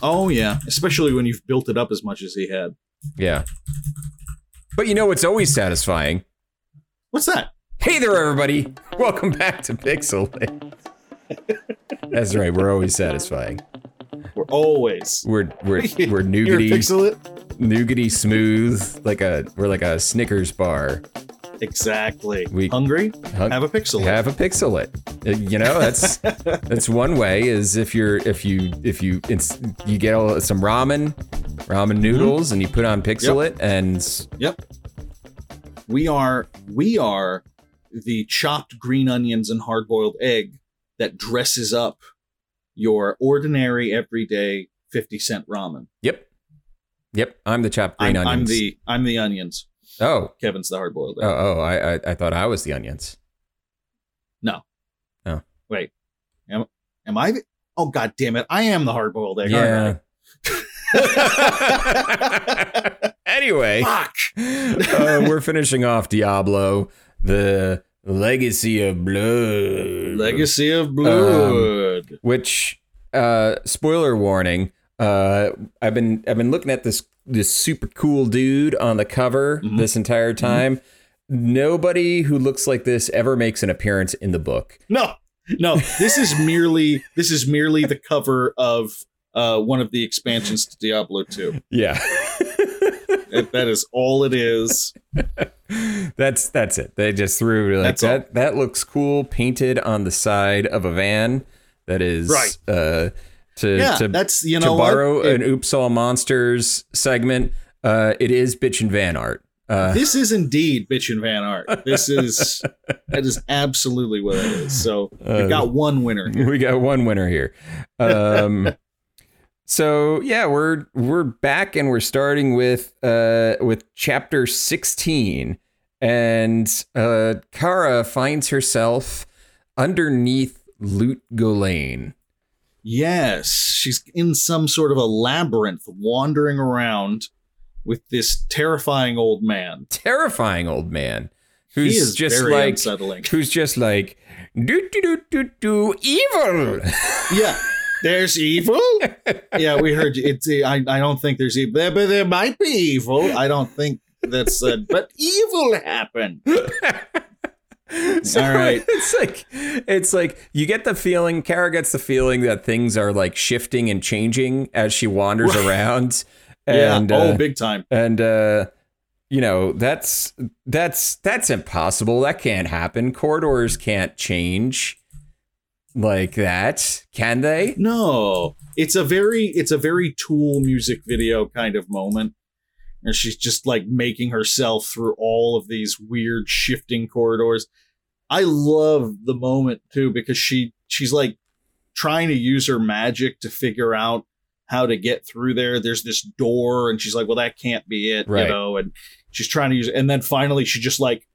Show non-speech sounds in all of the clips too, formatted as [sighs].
Oh yeah, especially when you've built it up as much as he had. Yeah. But you know what's always satisfying? What's that? Hey there, everybody. Welcome back to Pixel. That's right. We're always satisfying. We're always. We're we're [laughs] we're nougaty, pixel it. nougaty smooth, like a we're like a Snickers bar. Exactly. We- Hungry? Hung- Have a pixel. Have a pixelet. Uh, You know, that's [laughs] that's one way. Is if you're if you if you it's you get all, some ramen, ramen noodles, and you put on pixelet, and Yep. We are we are the chopped green onions and hard boiled egg that dresses up your ordinary everyday 50 cent ramen. yep, yep. I'm the chopped green I'm, I'm the I'm the onions. Oh Kevin's the hard boiled oh oh. I, I I thought I was the onions. No. Oh. Wait. Am, am I the, Oh god damn it. I am the hard boiled egg. Yeah. [laughs] anyway, Fuck. uh, we're finishing off Diablo, the Legacy of Blood. Legacy Um, of Blood. which uh spoiler warning uh i've been i've been looking at this this super cool dude on the cover Mhm. this entire time nobody who looks like this ever makes an appearance in the book No, no. This is merely this is merely the cover of uh, one of the expansions to Diablo 2. yeah That- that is all it is. that's that's it they just threw like That's all. that that looks cool painted on the side of a van that is Right. uh to Yeah, to, that's you know to borrow what? an oops all monsters segment uh it is bitch and van art uh this is indeed bitch and van art. This is [laughs] that is absolutely what it is. So Uh, we got one winner. here. we got one winner here. Um, [laughs] so yeah, we're we're back and we're starting with uh with chapter sixteen, and uh, Kara finds herself underneath Lut Gholein. Yes, she's in some sort of a labyrinth, wandering around with this terrifying old man. Terrifying old man He who's is just very like unsettling. who's just like do do do do do evil. Yeah. There's evil. Yeah, we heard you. It's. I. I don't think there's evil, but there might be evil. I don't think that's. Uh, but evil happened. [laughs] [laughs] So All right. It's like it's like you get the feeling Kara gets the feeling that things are like shifting and changing as she wanders Right. around. [laughs] And yeah. uh, oh, big time. and uh you know, that's that's that's impossible. That can't happen. Corridors can't change like that, can they? No, it's a very. It's a very Tool music video kind of moment. And she's just like making herself through all of these weird shifting corridors. I love the moment too because she she's like trying to use her magic to figure out how to get through there. There's this door, and she's like, "Well, that can't be it," Right. you know. And she's trying to use it, and then finally she just like,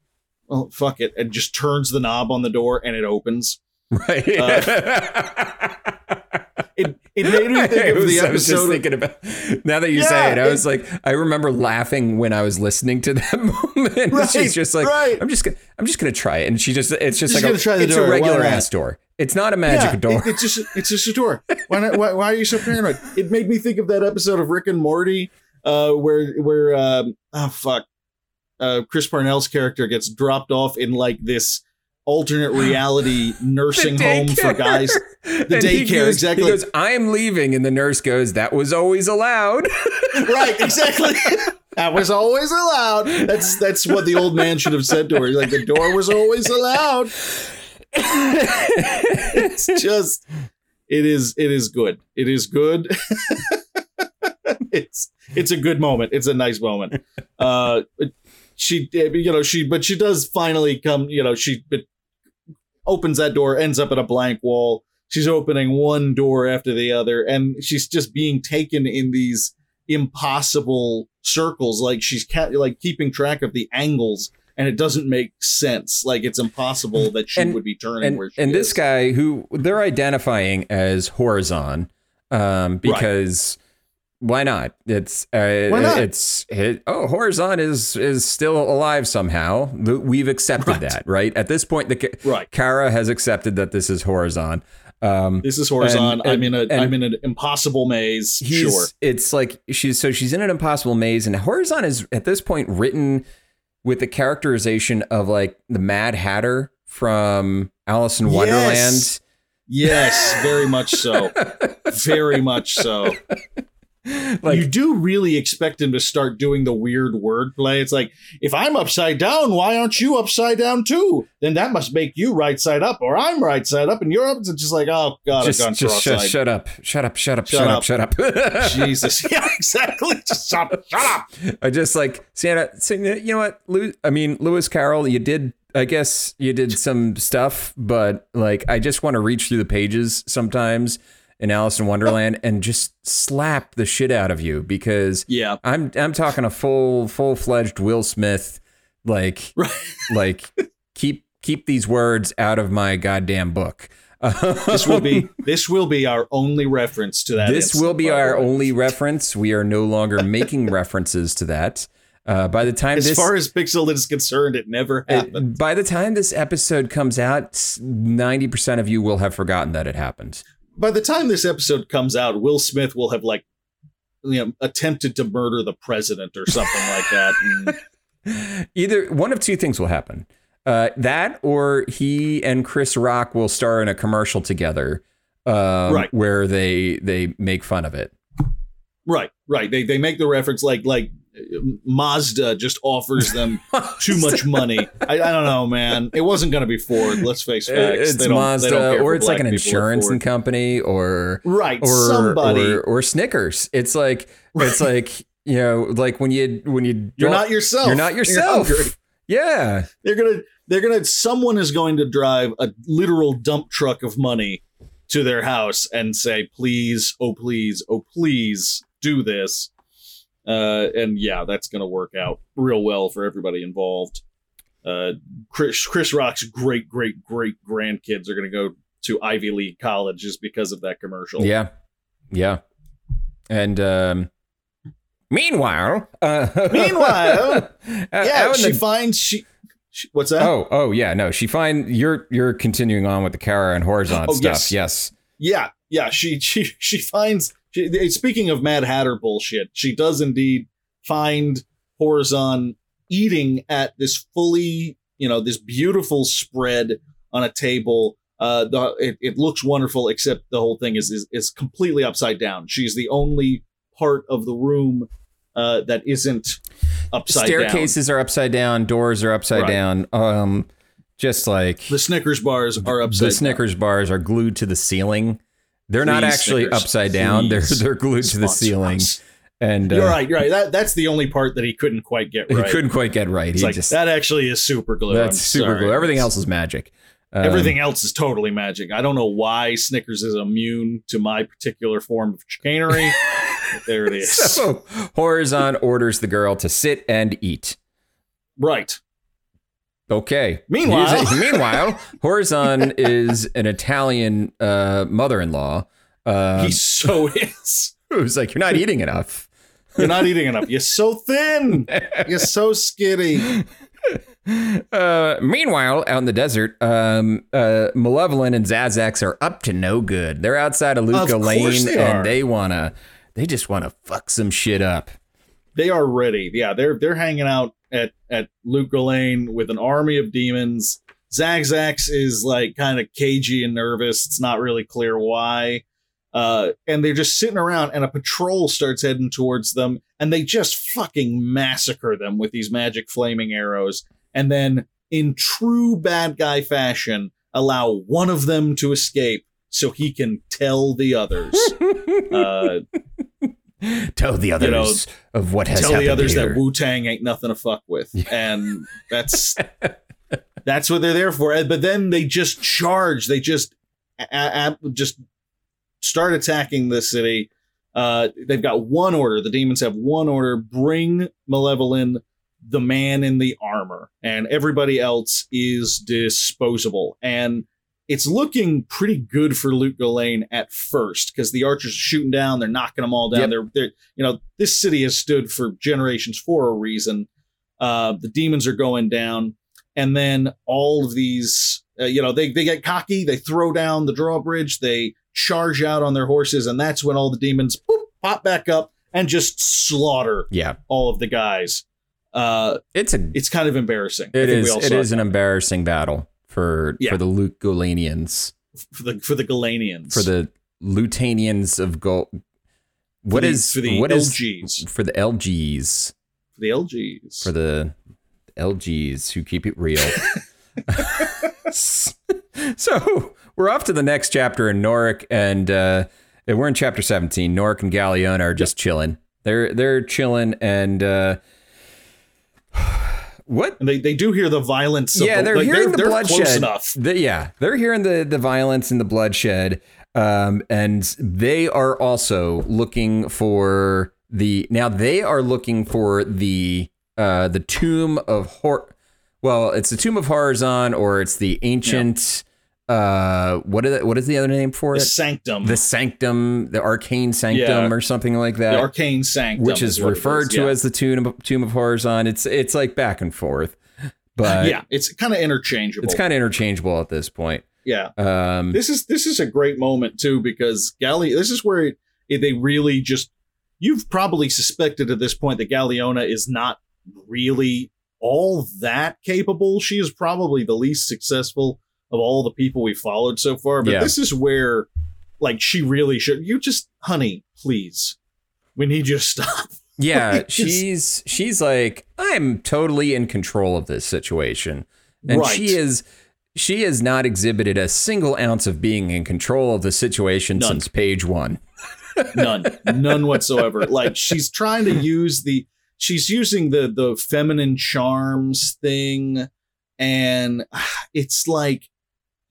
"Oh fuck it," and just turns the knob on the door, and it opens. Right. Uh, [laughs] It it made me [laughs] think of was, the I was just thinking about now that you Yeah, say it, I it- was like, I remember laughing when I was listening to that [laughs] moment. Right, She's just like, right. I'm just gonna, I'm just gonna try it, and she just, it's just, Just like, a, it's door, a regular ass door. It's not a magic yeah, door. it- it's just it's just a door. Why not? Why, why are you so paranoid? It made me think of that episode of Rick and Morty, uh, where where um, oh fuck, uh, Chris Parnell's character gets dropped off in like this alternate [gasps] reality nursing home for guys. [laughs] The daycare, exactly. He goes, I am leaving, and the nurse goes, that was always allowed. [laughs] right, exactly. [laughs] that was always allowed. That's that's what the old man should have said to her. Like the door was always allowed. it's just it is it is good it is good it's it's a good moment it's a nice moment uh she you know she but she does finally come you know she but opens that door ends up at a blank wall. She's opening one door after the other and she's just being taken in these impossible circles. Like she's ca- like keeping track of the angles and it doesn't make sense. Like it's impossible that she And- would be turning and where she and this guy who they're identifying as Horazon, um, because why not? It's uh, Why not? it's it, oh Horazon is is still alive somehow. We've accepted Right. that, right? At this point, the right Kara has accepted that this is Horazon. Um, This is Horazon. And- I'm in a and- am in an impossible maze. Sure. It's like she's so she's in an impossible maze, and Horazon is at this point written with the characterization of like the Mad Hatter from Alice in Wonderland. Yes, very much so. [laughs] very much so. [laughs] like you do really expect him to start doing the weird wordplay. It's like, if I'm upside down, why aren't you upside down too? Then that must make you right side up, or I'm right side up, and you're up. It's just like, oh god, just, I've gone just shut, shut up, shut up, shut up, Shut up. up, shut up. [laughs] Jesus, [laughs] yeah, exactly. Just shut, shut up. I just like Santa. So, you know what? Lew- I mean, Lewis Carroll, you did. I guess you did some stuff, but like, I just want to reach through the pages sometimes in Alice in Wonderland and just slap the shit out of you because Yeah, I'm I'm talking a full full fledged Will Smith, like [laughs] right. like keep keep these words out of my goddamn book. This will be [laughs] this will be our only reference to that. this will be our way. only reference. We are no longer [laughs] making references to that. Uh, by the time As this far as Pixel is concerned, it never it- happened. by the time this episode comes out, ninety percent of you will have forgotten that it happened. By the time this episode comes out, Will Smith will have like you know attempted to murder the president or something like that. And [laughs] Either one of two things will happen. Uh, that or he and Chris Rock will star in a commercial together, um, Right. where they they make fun of it. right, right. They they make the reference like like Mazda just offers them [laughs] too much money. I, I don't know, man. It wasn't going to be Ford. Let's face facts. It's They don't- they don't Mazda, or it's like an insurance company, or right. or somebody. or, or Snickers. It's like it's like you know, like when you when you you're don't- yourself. you're not yourself. hungry. yeah, they're gonna they're gonna someone is going to drive a literal dump truck of money to their house and say please oh please oh please do this uh and yeah that's gonna work out real well for everybody involved uh chris chris rock's great great great grandkids are gonna go to ivy league college just because of that commercial yeah, yeah. And um, meanwhile, uh, [laughs] Meanwhile, yeah out she the finds she, she what's that Oh, oh yeah, no. She find you're you're continuing on with the Kara and Horazon Oh, stuff. yes. Yes. Yeah, yeah. She she she finds. She, speaking of Mad Hatter bullshit, she does indeed find Horazon eating at this fully, you know, this beautiful spread on a table. Uh, the it, it looks wonderful, except the whole thing is is is completely upside down. She's the only part of the room uh, that isn't upside down. Staircases are upside down, doors are upside Right. down. Um just like The Snickers bars are upside. the Snickers bars are glued to the ceiling. They're not actually Snickers. upside down. They're they're glued to the ceiling. us. And uh, You're right. You're right. That that's the only part that he couldn't quite get right. he couldn't quite get right. Like just that actually is super glue. that's I'm super sorry. glue. Everything else is magic. Um, Everything else is totally magic. I don't know why Snickers is immune to my particular form of chicanery. there it [laughs] is. So Horazon orders the girl to sit and eat. right. Okay. Meanwhile- meanwhile, Horazon is an Italian uh, mother-in-law um, he so is. who's like, "You're not eating enough." You're not eating enough. You're so thin. You're so skinny. Uh, meanwhile, out in the desert, um, uh, Malevolyn and Xazax are up to no good. They're outside of Luca Of Lane, they and they wanna, they just wanna fuck some shit up. They are ready. Yeah, they're they're hanging out at at Luke Lane with an army of demons. Xazax is like kind of cagey and nervous. It's not really clear why. Uh, and they're just sitting around, and a patrol starts heading towards them, and they just fucking massacre them with these magic flaming arrows. And then, in true bad guy fashion, allow one of them to escape so he can tell the others. [laughs] uh, [laughs] Tell the others know, of what has happened. tell the others here. that Wu Tang ain't nothing to fuck with, and that's [laughs] that's what they're there for. But then they just charge. They just a- a- just start attacking the city. Uh, they've got one order. The demons have one order: bring Malevolyn, the man in the armor, and everybody else is disposable. And it's looking pretty good for Lut Gholein at first because the archers are shooting down, they're knocking them all down. Yep. They're, they're, you know, this city has stood for generations for a reason. Uh, the demons are going down, and then all of these uh, you know, they they get cocky, they throw down the drawbridge, they charge out on their horses, and that's when all the demons boop, pop back up and just slaughter Yeah, all of the guys. Uh, it's a it's kind of embarrassing. I it is it an embarrassing battle for Yeah. for the Luke Golanians for the for the Galanians for the Lutanians of Gol. What the- is for the what is LGs. for the LGs for the LGs for the LGs who keep it real. [laughs] [laughs] so we're off to the next chapter in Norrec, and uh, and we're in chapter seventeen. Norrec and Galleon are just chilling. They're they're chilling, and uh, what? and they, they do hear the violence. Of Yeah, the, they're like, hearing the they're bloodshed. Close enough. The- yeah, they're hearing the the violence and the bloodshed, um, and they are also looking for the. Now they are looking for the uh, the tomb of Hor. Well, it's the tomb of Horazon, or it's the ancient. Uh, what is what is the other name for it? The sanctum, The sanctum, the arcane sanctum, Yeah. or something like the that arcane sanctum, which is it referred to yeah. as the tomb of, tomb of Horazon. It's it's like back and forth, but yeah, it's kind of interchangeable. it's kind of interchangeable at this point. yeah. Um, This is this is a great moment too because Galli. This is where it, it- they really just. You've probably suspected at this point that Galeona is not really all that capable. She is probably the least successful of all the people we followed so far. But Yeah. this is where, like, she really should. You just, honey, please, we need you to stop. yeah, [laughs] Like, she's she's like I'm totally in control of this situation, and Right. she is she has not exhibited a single ounce of being in control of the situation None. since page one. [laughs] None, none whatsoever. Like she's trying to use the she's using the the feminine charms thing, and [sighs] it's like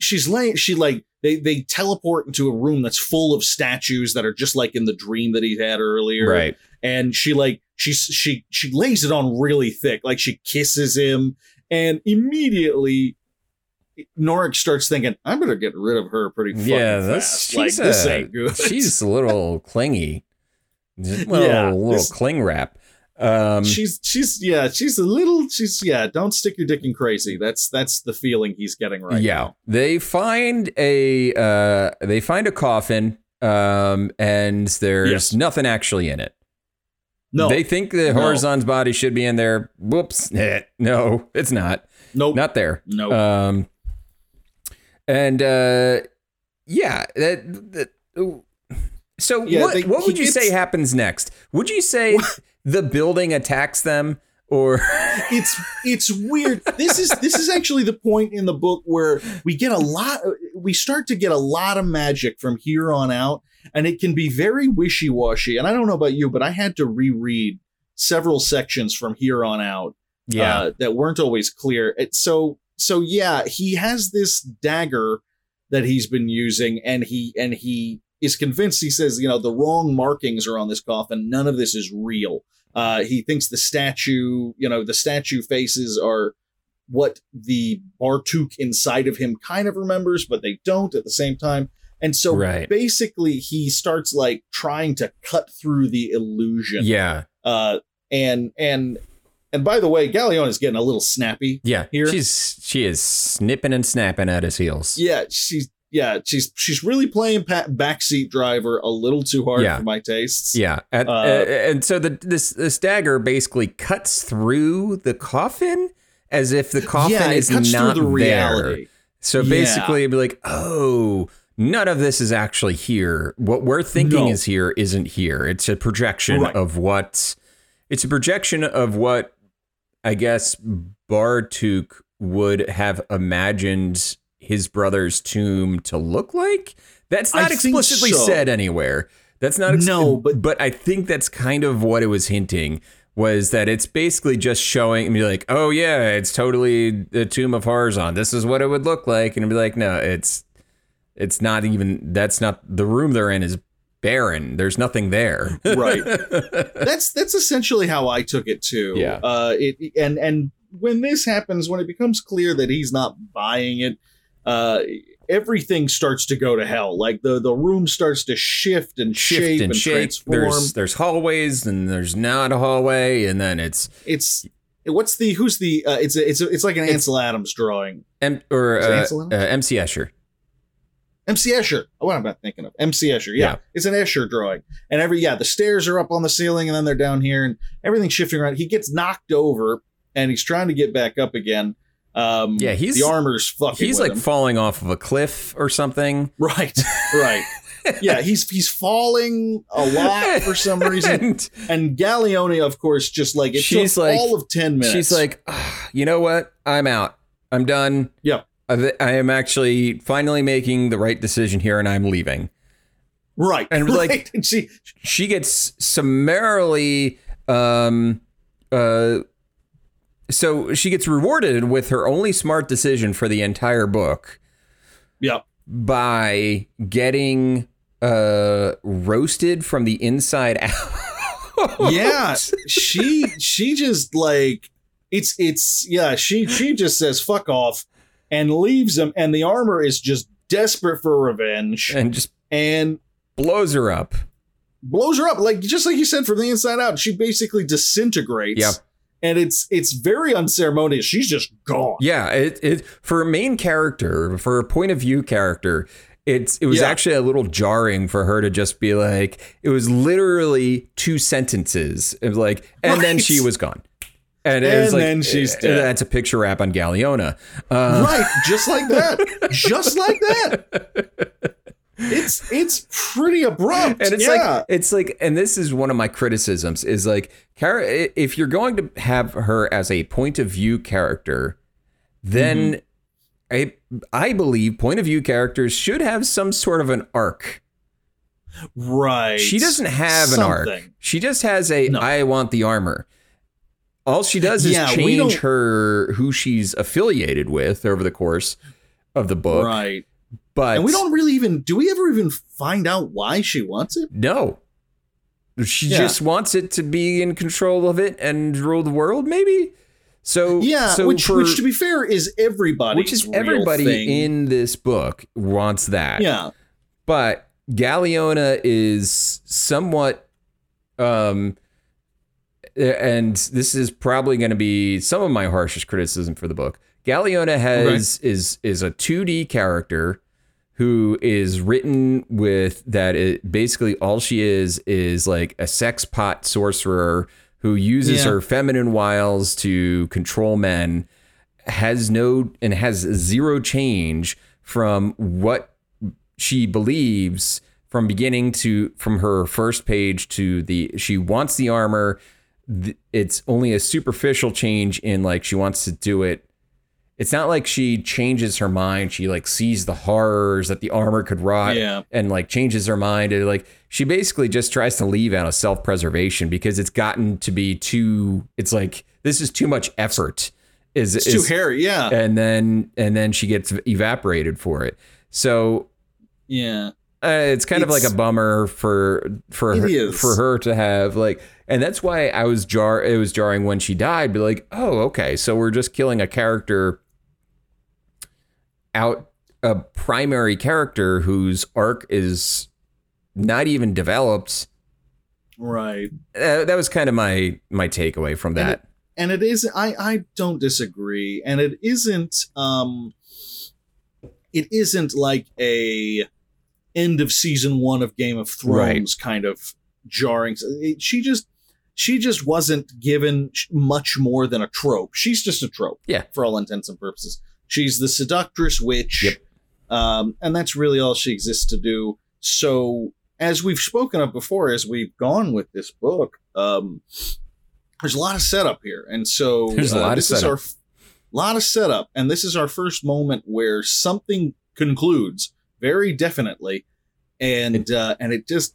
she's laying she like they they teleport into a room that's full of statues that are just like in the dream that he had earlier, Right. and she like she's she she lays it on really thick like she kisses him and immediately Norrec starts thinking I'm gonna get rid of her pretty fucking Yeah, this fast. like she's this a, ain't good she's a little clingy, [laughs] Just a little, little this- cling wrap. Um, she's she's yeah she's a little she's yeah don't stick your dick in crazy that's that's the feeling he's getting right yeah, now. they find a uh, they find a coffin, um, and there's Yes. nothing actually in it. no They think the No. Horizon's body should be in there. Whoops, [laughs] Eh, no, it's not. nope Not there. no Um, and uh, yeah, that, that so Yeah, what they- what would you gets- say happens next? Would you say the building attacks them or [laughs] it's it's weird. This is this is actually the point in the book where we get a lot we start to get a lot of magic from here on out and it can be very wishy-washy. And i don't know about you but i had to reread several sections from here on out uh, that weren't always clear. It, so so yeah, he has this dagger that he's been using, and he and he is convinced. He says, you know, the wrong markings are on this coffin. None of this is real. Uh, he thinks the statue, you know, the statue faces are what the Bartuc inside of him kind of remembers, but they don't at the same time. And so Right. basically, he starts like trying to cut through the illusion yeah, uh and and and by the way Galleon is getting a little snappy yeah. Here? She's she is snipping and snapping at his heels. yeah she's yeah she's she's really playing pa- backseat driver a little too hard Yeah. for my tastes Yeah, At- Uh, and so the this this dagger basically cuts through the coffin as if the coffin yeah, is not the there. reality So Yeah. basically, it'd be like, oh, none of this is actually here. What we're thinking No. is here isn't here. It's a projection Right. of what. It's a projection of what I guess Bartuc would have imagined his brother's tomb to look like. That's not think explicitly so. said anywhere. That's not ex- No, but- but I think that's kind of what it was hinting was that it's basically just showing and be like, oh yeah, it's totally the tomb of Horazon. This is what it would look like, and be like, no, it's it's not even. That's not the room they're in is barren. There's nothing there. Right. [laughs] that's that's essentially how I took it too Yeah. uh it and and when this happens when it becomes clear that he's not buying it uh everything starts to go to hell like the the room starts to shift and Shift shape and and, shake. transform There's there's hallways and there's not a hallway, and then it's it's what's the who's the uh, it's a, it's a, it's like an It's- Ansel Adams drawing. M- or uh, uh, MC Escher. MC Escher. Oh, what am I thinking of? MC Escher. Yeah, Yeah. it's an Escher drawing. And every yeah, the stairs are up on the ceiling, and then they're down here, and everything's shifting around. He gets knocked over, and he's trying to get back up again. Um, Yeah, he's- the armor's fucking. He's like him. falling off of a cliff or something. right, right. [laughs] yeah, he's he's falling a lot for some [laughs] reason. And And Galeona, of course, just like it She's like- all of ten minutes. she's like, "Ah, you know what? I'm out. I'm done. Yep. I I am actually finally making the right decision here, and I'm leaving. right, and, [laughs] right. like- and she, She gets summarily, um, uh, so she gets rewarded with her only smart decision for the entire book yeah, by getting uh roasted from the inside out. yeah, [laughs] she she just like it's it's yeah she she just says fuck off and leaves him, and the armor is just desperate for revenge and just and blows her up. blows her up like just like you said from the inside out. She basically disintegrates. Yep. And it's it's very unceremonious. She's just gone. Yeah, it, it for a main character, for a point of view character, it's it was Yeah. actually a little jarring for her to just be like it was literally two sentences. It was like and then she was gone. And, And like, then she's eh, dead. That's a picture wrap on Galeona. Uh, right just like that [laughs] just like that it's it's pretty abrupt and it's yeah. like it's like and this is one of my criticisms is like Kara if you're going to have her as a point of view character then Mm-hmm. I I believe point of view characters should have some sort of an arc. right She doesn't have an arc. She just has a I No. want the armor. All she does is Yeah, change her who she's affiliated with over the course of the book. right But and we don't really even do we ever even find out why she wants it No. She Yeah. just wants it to be in control of it and rule the world, maybe. So yeah so which for- which to be fair is everybody which is everybody in this book wants that. yeah But Galeona is somewhat um and this is probably going to be some of my harshest criticism for the book. Galeona has is is a 2D character who is written with that it basically all she is is like a sex pot sorcerer who uses Yeah. her feminine wiles to control men has no and has zero change from what she believes from beginning to from her first page to the she wants the armor it's only a superficial change in like she wants to do it it's not like she changes her mind. She like sees the horrors that the armor could rot Yeah. and like changes her mind. And like she basically just tries to leave out of self-preservation because it's gotten to be too it's like this is too much effort is it's is- too hairy yeah. and then and then she gets evaporated for it. So yeah. uh, it's kind of like a bummer for for her, for her to have like and that's why I was jar it was jarring when she died be like oh okay so we're just killing a character out a primary character whose arc is not even developed. Right. Uh, that was kind of my my takeaway from And that. and it is i i don't disagree. And it isn't um it isn't like a end of season one of game of thrones kind of jarring. It- she just she just wasn't given much more than a trope. She's just a trope Yeah. for all intents and purposes she's the seductress witch Yep. um and that's really all she exists to do so as we've spoken of before as we've gone with this book um there's a lot of setup here, and so There's a lot of this is setup. our f- lot of setup, and this is our first moment where something concludes very definitely, and uh, and it just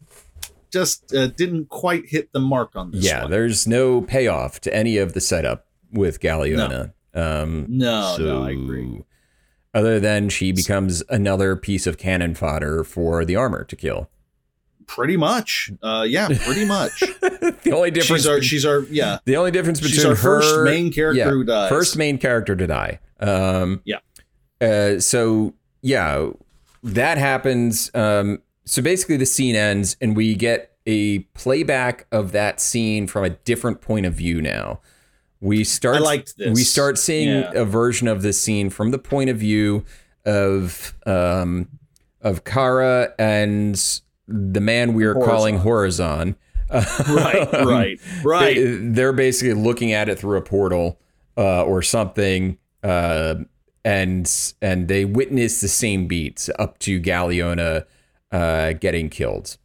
just uh, didn't quite hit the mark on this. yeah one. there's no payoff to any of the setup with Galeona um no, no, I agree. Other than she becomes another piece of cannon fodder for the armor to kill. Pretty much, uh, yeah, pretty much. [laughs] the only difference. she's our she's our yeah. the only difference between She's our her first main character yeah, who dies. first main character to die. Um, Yeah. Uh, so yeah, that happens. Um, so basically, the scene ends, and we get a playback of that scene from a different point of view now, we start I liked this. we start seeing Yeah. a version of this scene from the point of view of um of Kara and the man we are calling Horazon. right, right, [laughs] right. They, they're basically looking at it through a portal uh, or something, uh, and and they witness the same beats up to Galeona uh, getting killed.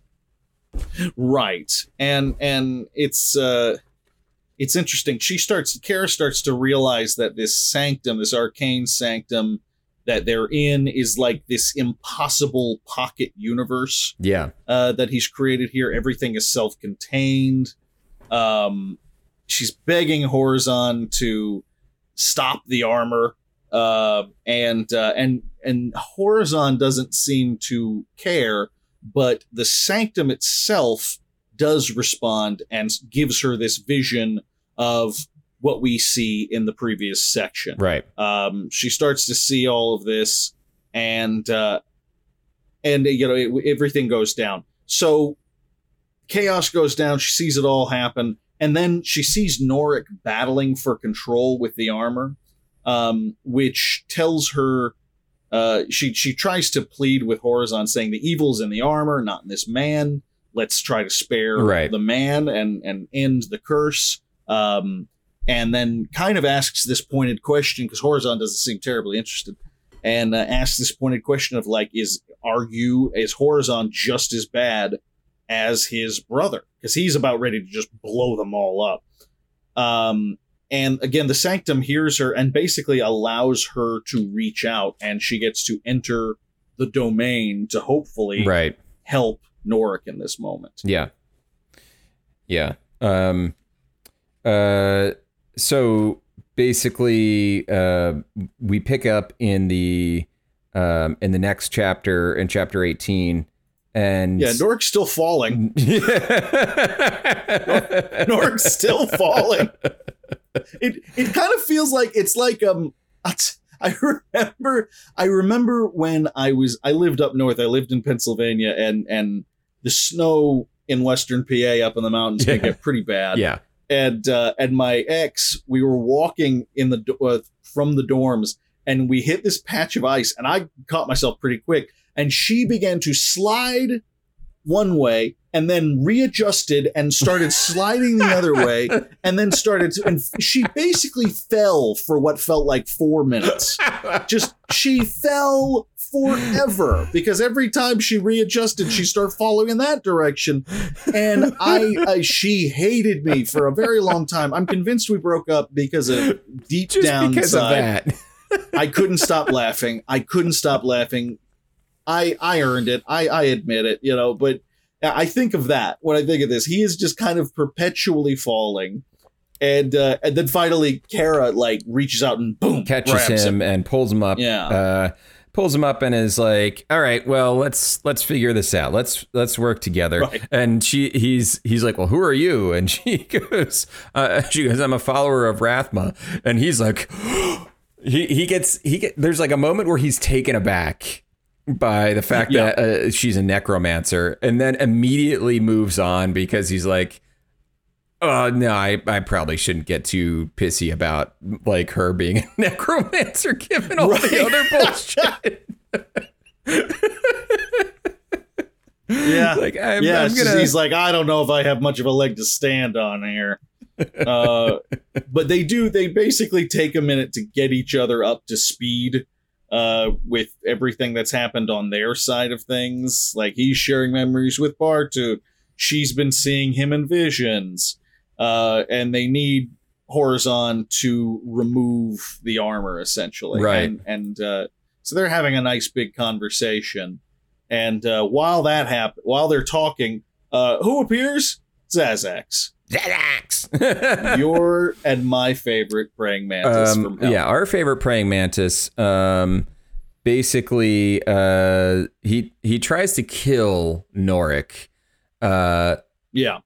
right and and it's uh it's interesting. She starts kara starts to realize that this sanctum this arcane sanctum that they're in is like this impossible pocket universe Yeah, uh that he's created here. Everything is self-contained. Um she's begging Horazon to stop the armor uh and uh and and Horazon doesn't seem to care but the sanctum itself does respond and gives her this vision of what we see in the previous section. right. Um, she starts to see all of this, and uh, and you know it, everything goes down. So chaos goes down. She sees it all happen, and then she sees Norrec battling for control with the armor, um, which tells her uh, she she tries to plead with Horazon, saying the evil's in the armor, not in this man. Let's try to spare Right. the man and and end the curse. Um, and then kind of asks this pointed question because Horazon doesn't seem terribly interested, and uh, asks this pointed question of like, is are you is Horazon just as bad as his brother? Because he's about ready to just blow them all up. Um, and again, the Sanctum hears her and basically allows her to reach out, and she gets to enter the domain to hopefully Right. help Norrec in this moment. Yeah. Yeah. Um uh so basically uh we pick up in the um in the next chapter in chapter 18 and Yeah, Norrec's still falling. [laughs] Norrec's still falling. It it kind of feels like it's like um [laughs] I remember I remember when I was I lived up north. I lived in Pennsylvania and and the snow in western PA up in the mountains can get pretty bad. yeah. And uh, and my ex, we were walking in the uh, from the dorms and we hit this patch of ice and I caught myself pretty quick and she began to slide one way and then readjusted and started [laughs] sliding the other way and then started to and she basically fell for what felt like 4 minutes. [laughs] Just she fell forever because every time she readjusted she started following in that direction and I, [laughs] I she hated me for a very long time i'm convinced we broke up because of deep Just down because of inside that. [laughs] I couldn't stop laughing. I couldn't stop laughing. I I earned it. I I admit it, you know, but I think of that when I think of this. He is just kind of perpetually falling. And uh, and then finally Kara like reaches out and boom Catches grabs him, and pulls him up. Yeah. Uh pulls him up and is like, "All right, well, let's let's figure this out. Let's let's work together." Right. And she he's he's like, "Well, who are you?" And [laughs] she goes, uh, "She goes, I'm a follower of Rathma." And he's like, [gasps] he he gets he get there's like a moment where he's taken aback by the fact Yeah. that uh, she's a necromancer, and then immediately moves on because he's like. Oh no, I, I probably shouldn't get too pissy about like her being a [laughs] necromancer given all the other bullshit. Yeah. [laughs] like I'm, yeah, I'm gonna he's like, I don't know if I have much of a leg to stand on here. Uh, but they do. They basically take a minute to get each other up to speed uh, with everything that's happened on their side of things. Like he's sharing memories with Bartuc. She's been seeing him in visions, uh, and they need Horazon to remove the armor essentially. Right. And, and uh, so they're having a nice big conversation. And uh, while that happen, while they're talking, uh, who appears? Xazax, Xanax. [laughs] your and my favorite praying mantis um, from hell. yeah, our favorite praying mantis. Um, basically, uh, he he tries to kill Norrec. Uh, yeah,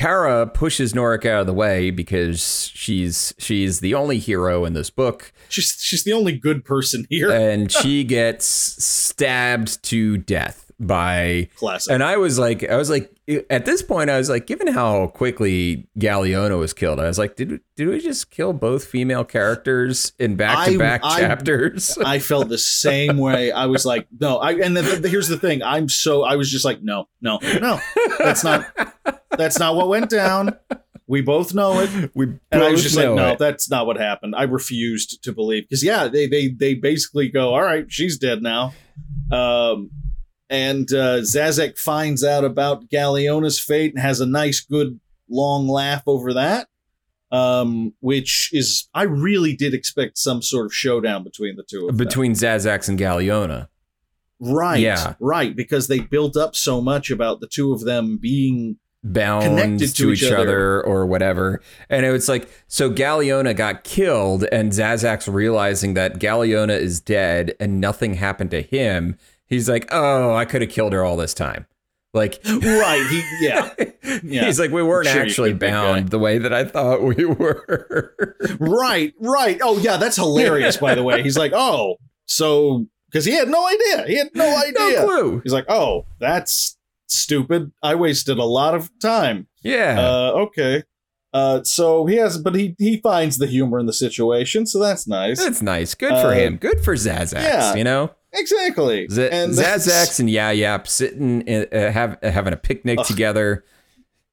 Kara pushes Norrec out of the way because she's she's the only hero in this book, she's she's the only good person here. and [laughs] she gets stabbed to death by Classic. and I was like I was like at this point I was like given how quickly Galeona was killed I was like did we, did we just kill both female characters in back to back chapters [laughs] I felt the same way. I was like, no. I and then here's the thing. I'm so I was just like, no, no, no. That's not that's not what went down. We both know it. we And I was just like, no, it. that's not what happened. I refused to believe because yeah, they they they basically go, all right, she's dead now. Um, and uh, Xazax finds out about Galeona's fate and has a nice, good, long laugh over that. Um, which is I really did expect some sort of showdown between the two of them. between Xazax and Galeona Right. Yeah. Right. Because they built up so much about the two of them being bound Connected to, to each each other. other. or whatever. And it was like, so Galeona got killed, and Xazax realizing that Galeona is dead and nothing happened to him. He's like, oh, I could have killed her all this time. Like, right. He yeah. [laughs] Yeah. he's like, we weren't Sure actually bound the way that I thought we were. [laughs] right. Right. Oh yeah, that's hilarious. By the way, he's like, oh, so because he had no idea. He had no [laughs] idea. no clue. He's like, oh, that's stupid. I wasted a lot of time. Yeah. Uh, okay. Uh, so he has, but he he finds the humor in the situation, so that's nice. That's nice. Good for uh, him. Good for Xazax. yeah. You know, Exactly. Z- and Xazax and Yeah Yap sitting in, uh, have having a picnic Ugh. together.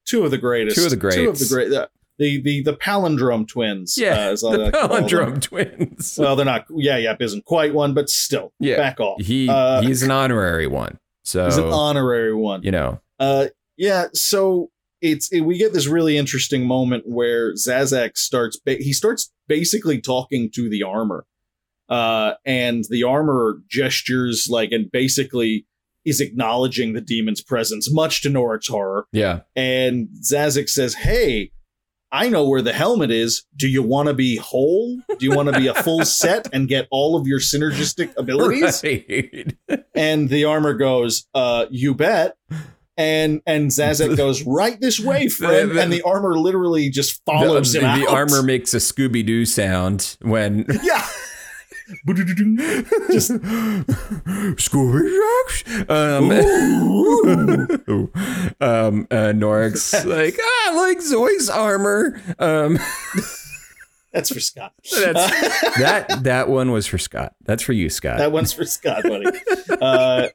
two of the greatest. Two of the Two of the great. The the the, the palindrome twins. Yeah, uh, the that I call them. palindrome [laughs] twins. Well, they're not. Yeah, Yap isn't quite one, but still. Yeah. Back off. He Uh, he's an honorary one. So He's an honorary one. you know, Uh, yeah. So it's it, we get this really interesting moment where Xazax starts. Ba- he starts basically talking to the armor, uh, and the armor gestures like and basically is acknowledging the demon's presence, much to Norrec's horror. yeah, And Xazax says, "Hey." I know where the helmet is. Do you want to be whole? Do you want to be a full [laughs] set and get all of your synergistic abilities? right. And the armor goes, uh, you bet. And and Xazax [laughs] goes, right this way, friend. And the armor literally just follows the, him out. the armor makes a Scooby Doo sound when [laughs] Yeah. Just [laughs] Scooby Um, [laughs] Ooh. um, uh, Norrec's like, ah, I like Zoi's armor. Um, [laughs] that's for Scott. That's- that that one was for Scott. That's for you, Scott. that one's for Scott, buddy. Uh,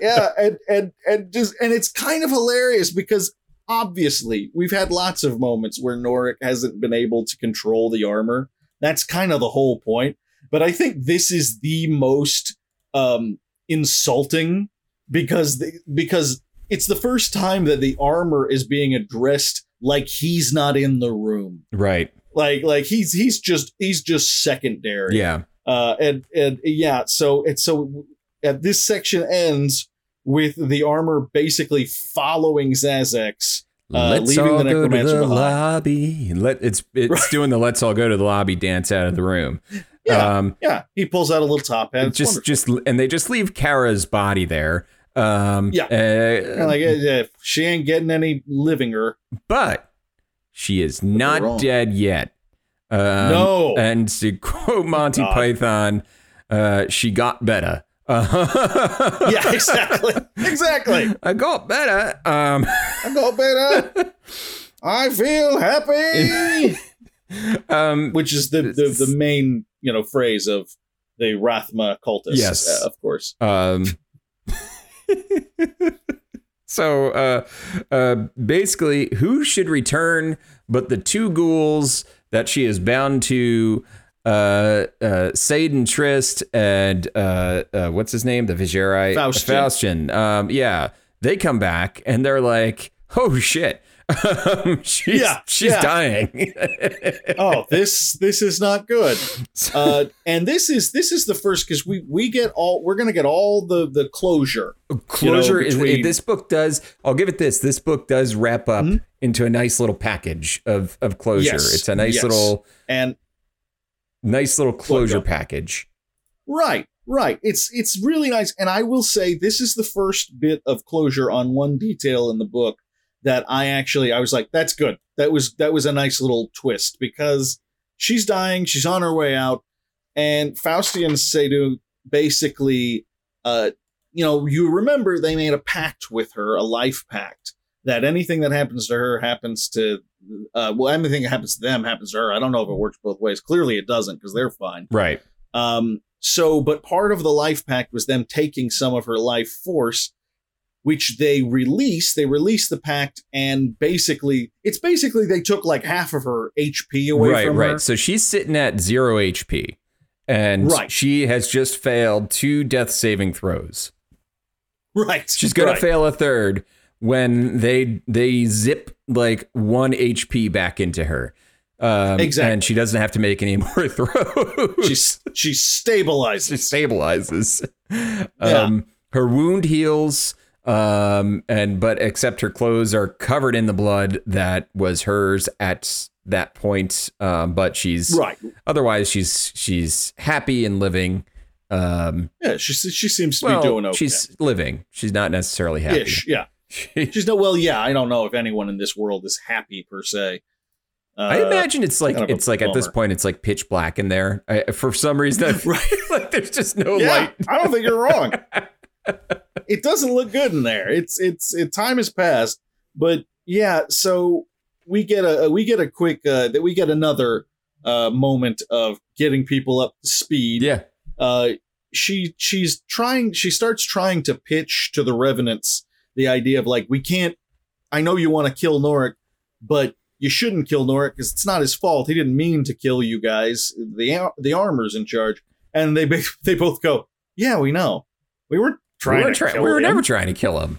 yeah, and and and just and it's kind of hilarious because obviously we've had lots of moments where Norrec hasn't been able to control the armor. That's kind of the whole point. But I think this is the most um, insulting because the, because it's the first time that the armor is being addressed like he's not in the room. right. Like like he's he's just he's just secondary Yeah. uh and and yeah so it's so uh, this section ends with the armor basically following Xazax Uh, let's leaving all the go to the behind. lobby. Let it's it's Right. doing the let's all go to the lobby dance out of the room. [laughs] Yeah. Um, yeah he pulls out a little top hat It's just wonderful. just and they just leave Kara's body there. Um, Yeah. uh, like eh, eh, she ain't getting any living her but she is not dead yet. Um, no And to [laughs] quote Monty God. Python, uh, she got better. [laughs] yeah exactly exactly I got better. Um, I go better [laughs] I feel happy um, which is the, the the main you know phrase of the Rathma cultists Yes. uh, of course Um, [laughs] so, uh, uh, basically, who should return but the two ghouls that she is bound to? Uh, uh, Tryst and uh, uh, what's his name? The Vizjerei Fauztin. Fauztin. Um, yeah, they come back and they're like, "Oh shit, [laughs] she's Yeah, she's yeah. dying." [laughs] oh this this is not good [laughs] uh and this is this is the first because we we get all we're gonna get all the the closure closure is between- this book does i'll give it this this book does wrap up Mhm. into a nice little package of of closure Yes, it's a nice yes. little and nice little closure go. package right right it's it's really nice and i will say this is the first bit of closure on one detail in the book that i actually i was like that's good that was that was a nice little twist because she's dying she's on her way out and Fauztin seydu basically uh you know, you remember they made a pact with her, a life pact, that anything that happens to her happens to, uh, well, anything that happens to them happens to her. I don't know if it works both ways. Clearly, it doesn't because they're fine. Right. Um, so, but part of the life pact was them taking some of her life force, which they release. They release the pact, and basically, it's basically they took like half of her HP away right, from right. her. Right, right. So she's sitting at zero HP, and Right. she has just failed two death saving throws. Right. She's gonna right. fail a third when they they zip like one HP back into her. Um, Exactly. And she doesn't have to make any [laughs] more throws. She's she stabilizes. she stabilizes. Um, Her wound heals, um, and but except her clothes are covered in the blood that was hers at that point. Um, but she's right. otherwise she's she's happy and living. Um, Yeah. She she seems to well, be doing okay. she's living. She's not necessarily happy. ish. Yeah. [laughs] She's no. Well, yeah. I don't know if anyone in this world is happy per se. Uh, I imagine it's like it's like at this point it's like pitch black in there. I, for some reason, [laughs] Right. like there's just no Yeah, light. I don't think you're wrong. [laughs] it doesn't look good in there. It's it's it time has passed, but yeah. So we get a we get a quick uh, that we get another uh, moment of getting people up to speed. Yeah, Uh, she she's trying. She starts trying to pitch to the revenants the idea of like we can't. I know you want to kill Norrec, but you shouldn't kill Norrec because it's not his fault. He didn't mean to kill you guys. The the armor's in charge, and they [laughs] they both go, "Yeah, we know. We weren't trying we were, to try- kill we were him. never trying to kill him.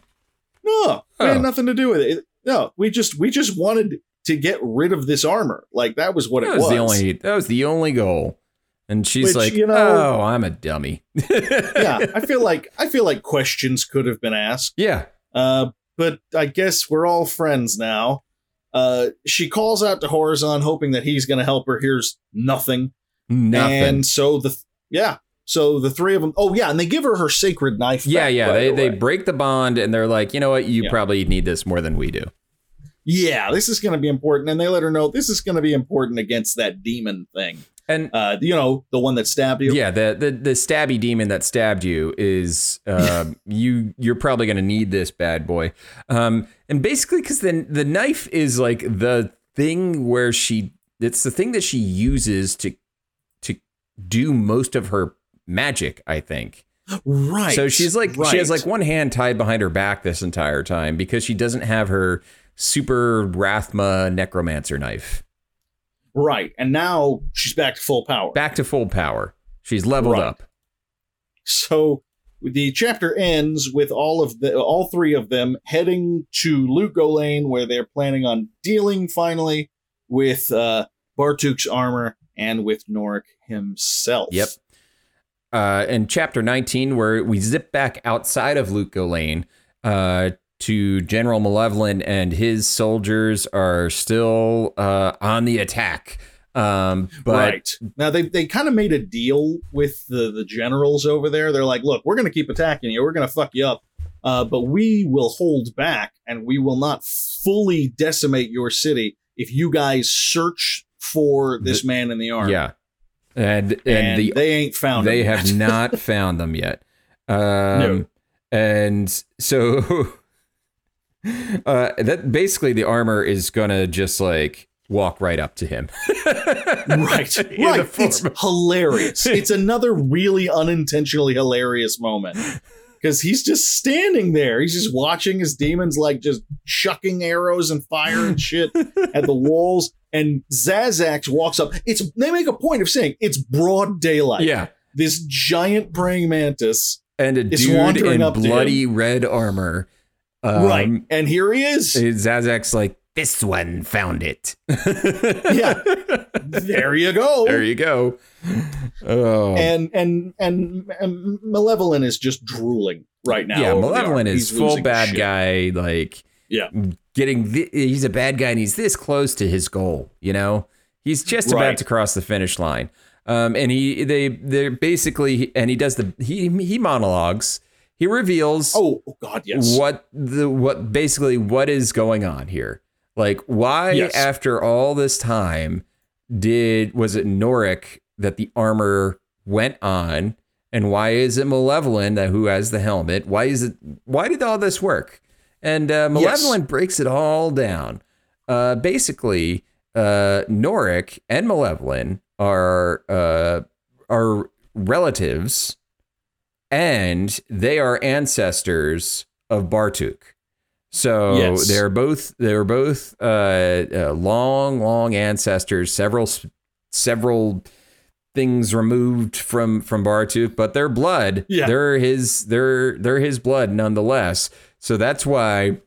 No, we Oh. had nothing to do with it. No, we just we just wanted to get rid of this armor. Like that was what That it was, was. the only that was the only goal. And she's Which, like, you know- "Oh, I'm a dummy." [laughs] yeah, I feel like I feel like questions could have been asked. yeah, Uh, but I guess we're all friends now. Uh, she calls out to Horazon, hoping that he's going to help her. Here's nothing. nothing. And so the yeah, so the three of them. Oh yeah, and they give her her sacred knife. yeah, yeah. They the they break the bond, and they're like, you know what? You Yeah. probably need this more than we do. yeah, this is going to be important, and they let her know this is going to be important against that demon thing. And Uh, you know, the one that stabbed you. yeah, the the the stabby demon that stabbed you is uh, [laughs] you. You're probably going to need this bad boy. Um, and basically, because then the knife is like the thing where she. It's the thing that she uses to to do most of her magic. I think. right. So she's like she has like one hand tied behind her back this entire time because she doesn't have her super Rathma necromancer knife. right, and now she's back to full power. Back to full power. She's leveled Right. up. So the chapter ends with all of the all three of them heading to Lut Gholein, where they're planning on dealing finally with uh, Bartuc's armor and with Norrec himself. Yep. Uh, in chapter 19, where we zip back outside of Lut Gholein uh, to General Malevolyn and his soldiers are still uh, on the attack. Um, but right now, they they kind of made a deal with the the generals over there. They're like, "Look, we're going to keep attacking you. We're going to fuck you up, uh, but we will hold back, and we will not fully decimate your city if you guys search for this man in the armor." yeah. And, and, and, the they ain't found. they have not [laughs] found them yet. Um, No. And so [laughs] uh, that basically the armor is gonna just like walk right up to him. [laughs] right, right. It's hilarious. it's another really unintentionally hilarious moment because he's just standing there. He's just watching his demons like just chucking arrows and fire and shit at the [laughs] walls. And Xazax walks up. It's they make a point of saying it's broad daylight. yeah. This giant praying mantis. And a dude in bloody red armor. Um, right. And here he is. Xazax's like, this one found it. [laughs] Yeah. there you go. There you go. Oh. and and and, and Malevolyn is just drooling right now. yeah, over Malevolyn is He's full bad shit. guy. Like, Yeah. getting thi- he's a bad guy and he's this close to his goal. You know, he's just about to cross the finish line. Um, and he they they're basically and he does the he he monologues. He reveals Oh, oh God, yes. what the what basically what is going on here. Like, why Yes. after all this time did was it Norrec that the armor went on And why is it Malevolyn that who has the helmet? Why is it? Why did all this work? And uh, Malevolyn breaks it all down. Uh, basically, uh, Norrec and Malevolyn are uh, are relatives, and they are ancestors of Bartuc. So Yes. they're both they're both uh, uh, long, long ancestors. Several several things removed from from Bartuc, but their blood, Yeah. they're his they're they're his blood nonetheless. So that's why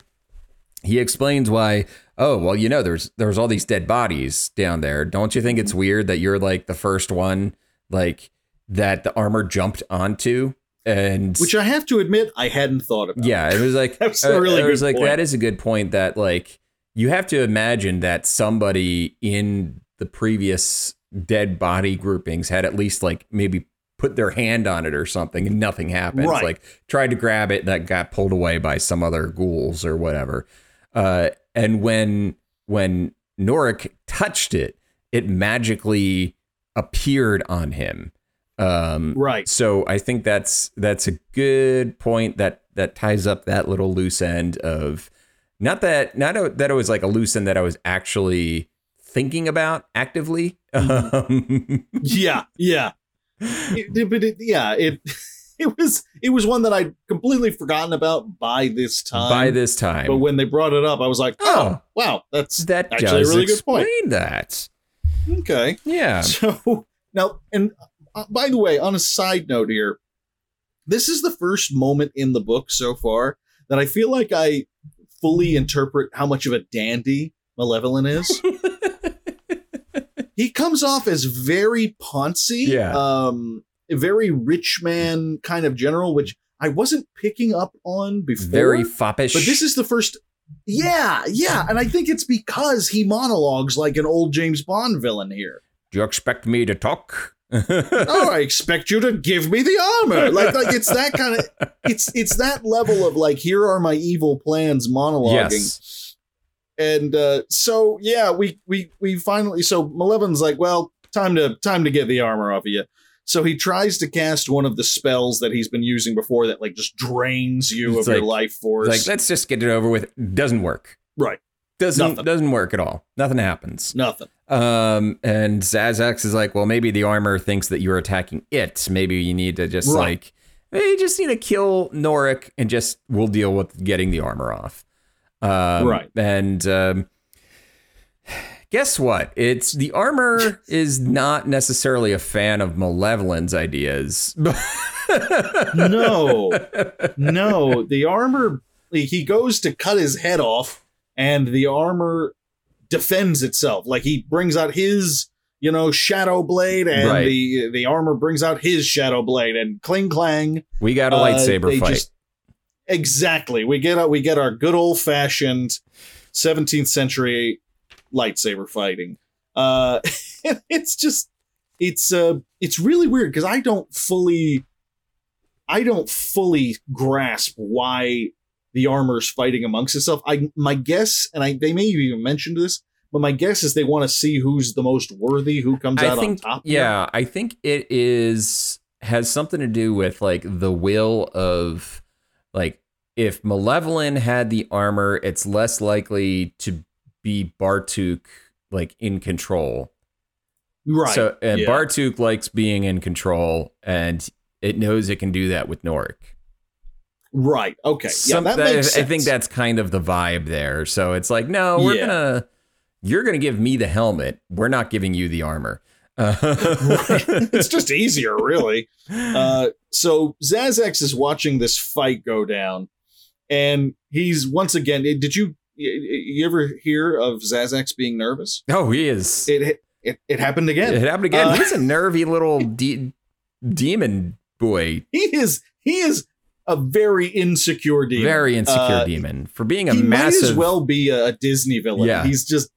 he explains why. Oh well, you know, there's there's all these dead bodies down there. Don't you think it's weird that you're like the first one, like that the armor jumped onto? And Which I have to admit, I hadn't thought about. yeah, it was like [laughs] That's a uh, really it was like point. that is a good point that like you have to imagine that somebody in the previous dead body groupings had at least like maybe put their hand on it or something and nothing happened. Right. Like tried to grab it that got pulled away by some other ghouls or whatever. Uh, and when when Norrec touched it, it magically appeared on him. Um, Right. so I think that's that's a good point that that ties up that little loose end of not that not a, that it was like a loose end that I was actually thinking about actively. Um, Yeah, yeah. It- it- but it, yeah, it [laughs] it was it was one that I'd completely forgotten about by this time. by this time, but when they brought it up, I was like, oh, wow, that's that actually a really good point. that. okay. Yeah. [laughs] So now, and uh, by the way, on a side note here, this is the first moment in the book so far that I feel like I fully interpret how much of a dandy Malevolyn is. [laughs] he comes off as very poncy, Yeah. um, very rich man kind of general, which I wasn't picking up on before. Very foppish. But this is the first. Yeah, yeah, and I think it's because he monologues like an old James Bond villain here. Do you expect me to talk? Oh, I expect you to give me the armor. Like, like it's that kind of, it's it's that level of like, here are my evil plans monologuing. yes. And uh, so, yeah, we we we finally. So Malevolyn's like, well, time to time to get the armor off of you. So he tries to cast one of the spells that he's been using before that like just drains you It's of your life force. Like let's just get it over with. Doesn't work. right, Doesn't Nothing. doesn't work at all. Nothing happens. nothing. Um, and Xazax is like, well, maybe the armor thinks that you're attacking it. Maybe you need to just Right. like, maybe you just need to kill Norrec and just we'll deal with getting the armor off. Um, Right. And um, guess what? It's the armor [laughs] is not necessarily a fan of Malevolyn's ideas. No, [laughs] no. The armor. He goes to cut his head off, and the armor defends itself. Like he brings out his, you know, shadow blade, and Right. the the armor brings out his shadow blade, and cling clang. we got a uh, lightsaber they fight. just- exactly. We get our, we get our good old fashioned 17th century lightsaber fighting. Uh, [laughs] it's just it's uh it's really weird because I don't fully I don't fully grasp why the armor's fighting amongst itself. I my guess, and I they may have even mentioned this, but my guess is they want to see who's the most worthy, who comes I out think, on top. here. yeah, I think it is has something to do with like the will of like if Malevolyn had the armor, it's less likely to be Bartuc like in control. right. So and yeah. Bartuc likes being in control, and it knows it can do that with Norrec. Right. Okay. Some- yeah, that, makes I think that's kind of the vibe there. So it's like, no, we're Yeah. gonna, you're gonna give me the helmet. We're not giving you the armor. [laughs] it's just easier, really. Uh, so Xazax is watching this fight go down, and he's once again. Did you you ever hear of Xazax being nervous? oh, he is. It it, it happened again. It happened again. Uh, He's a nervy little de- demon boy. [laughs] he is he is a very insecure demon. Very insecure Uh, demon for being a he might as well be a, Disney villain. Yeah. He's just.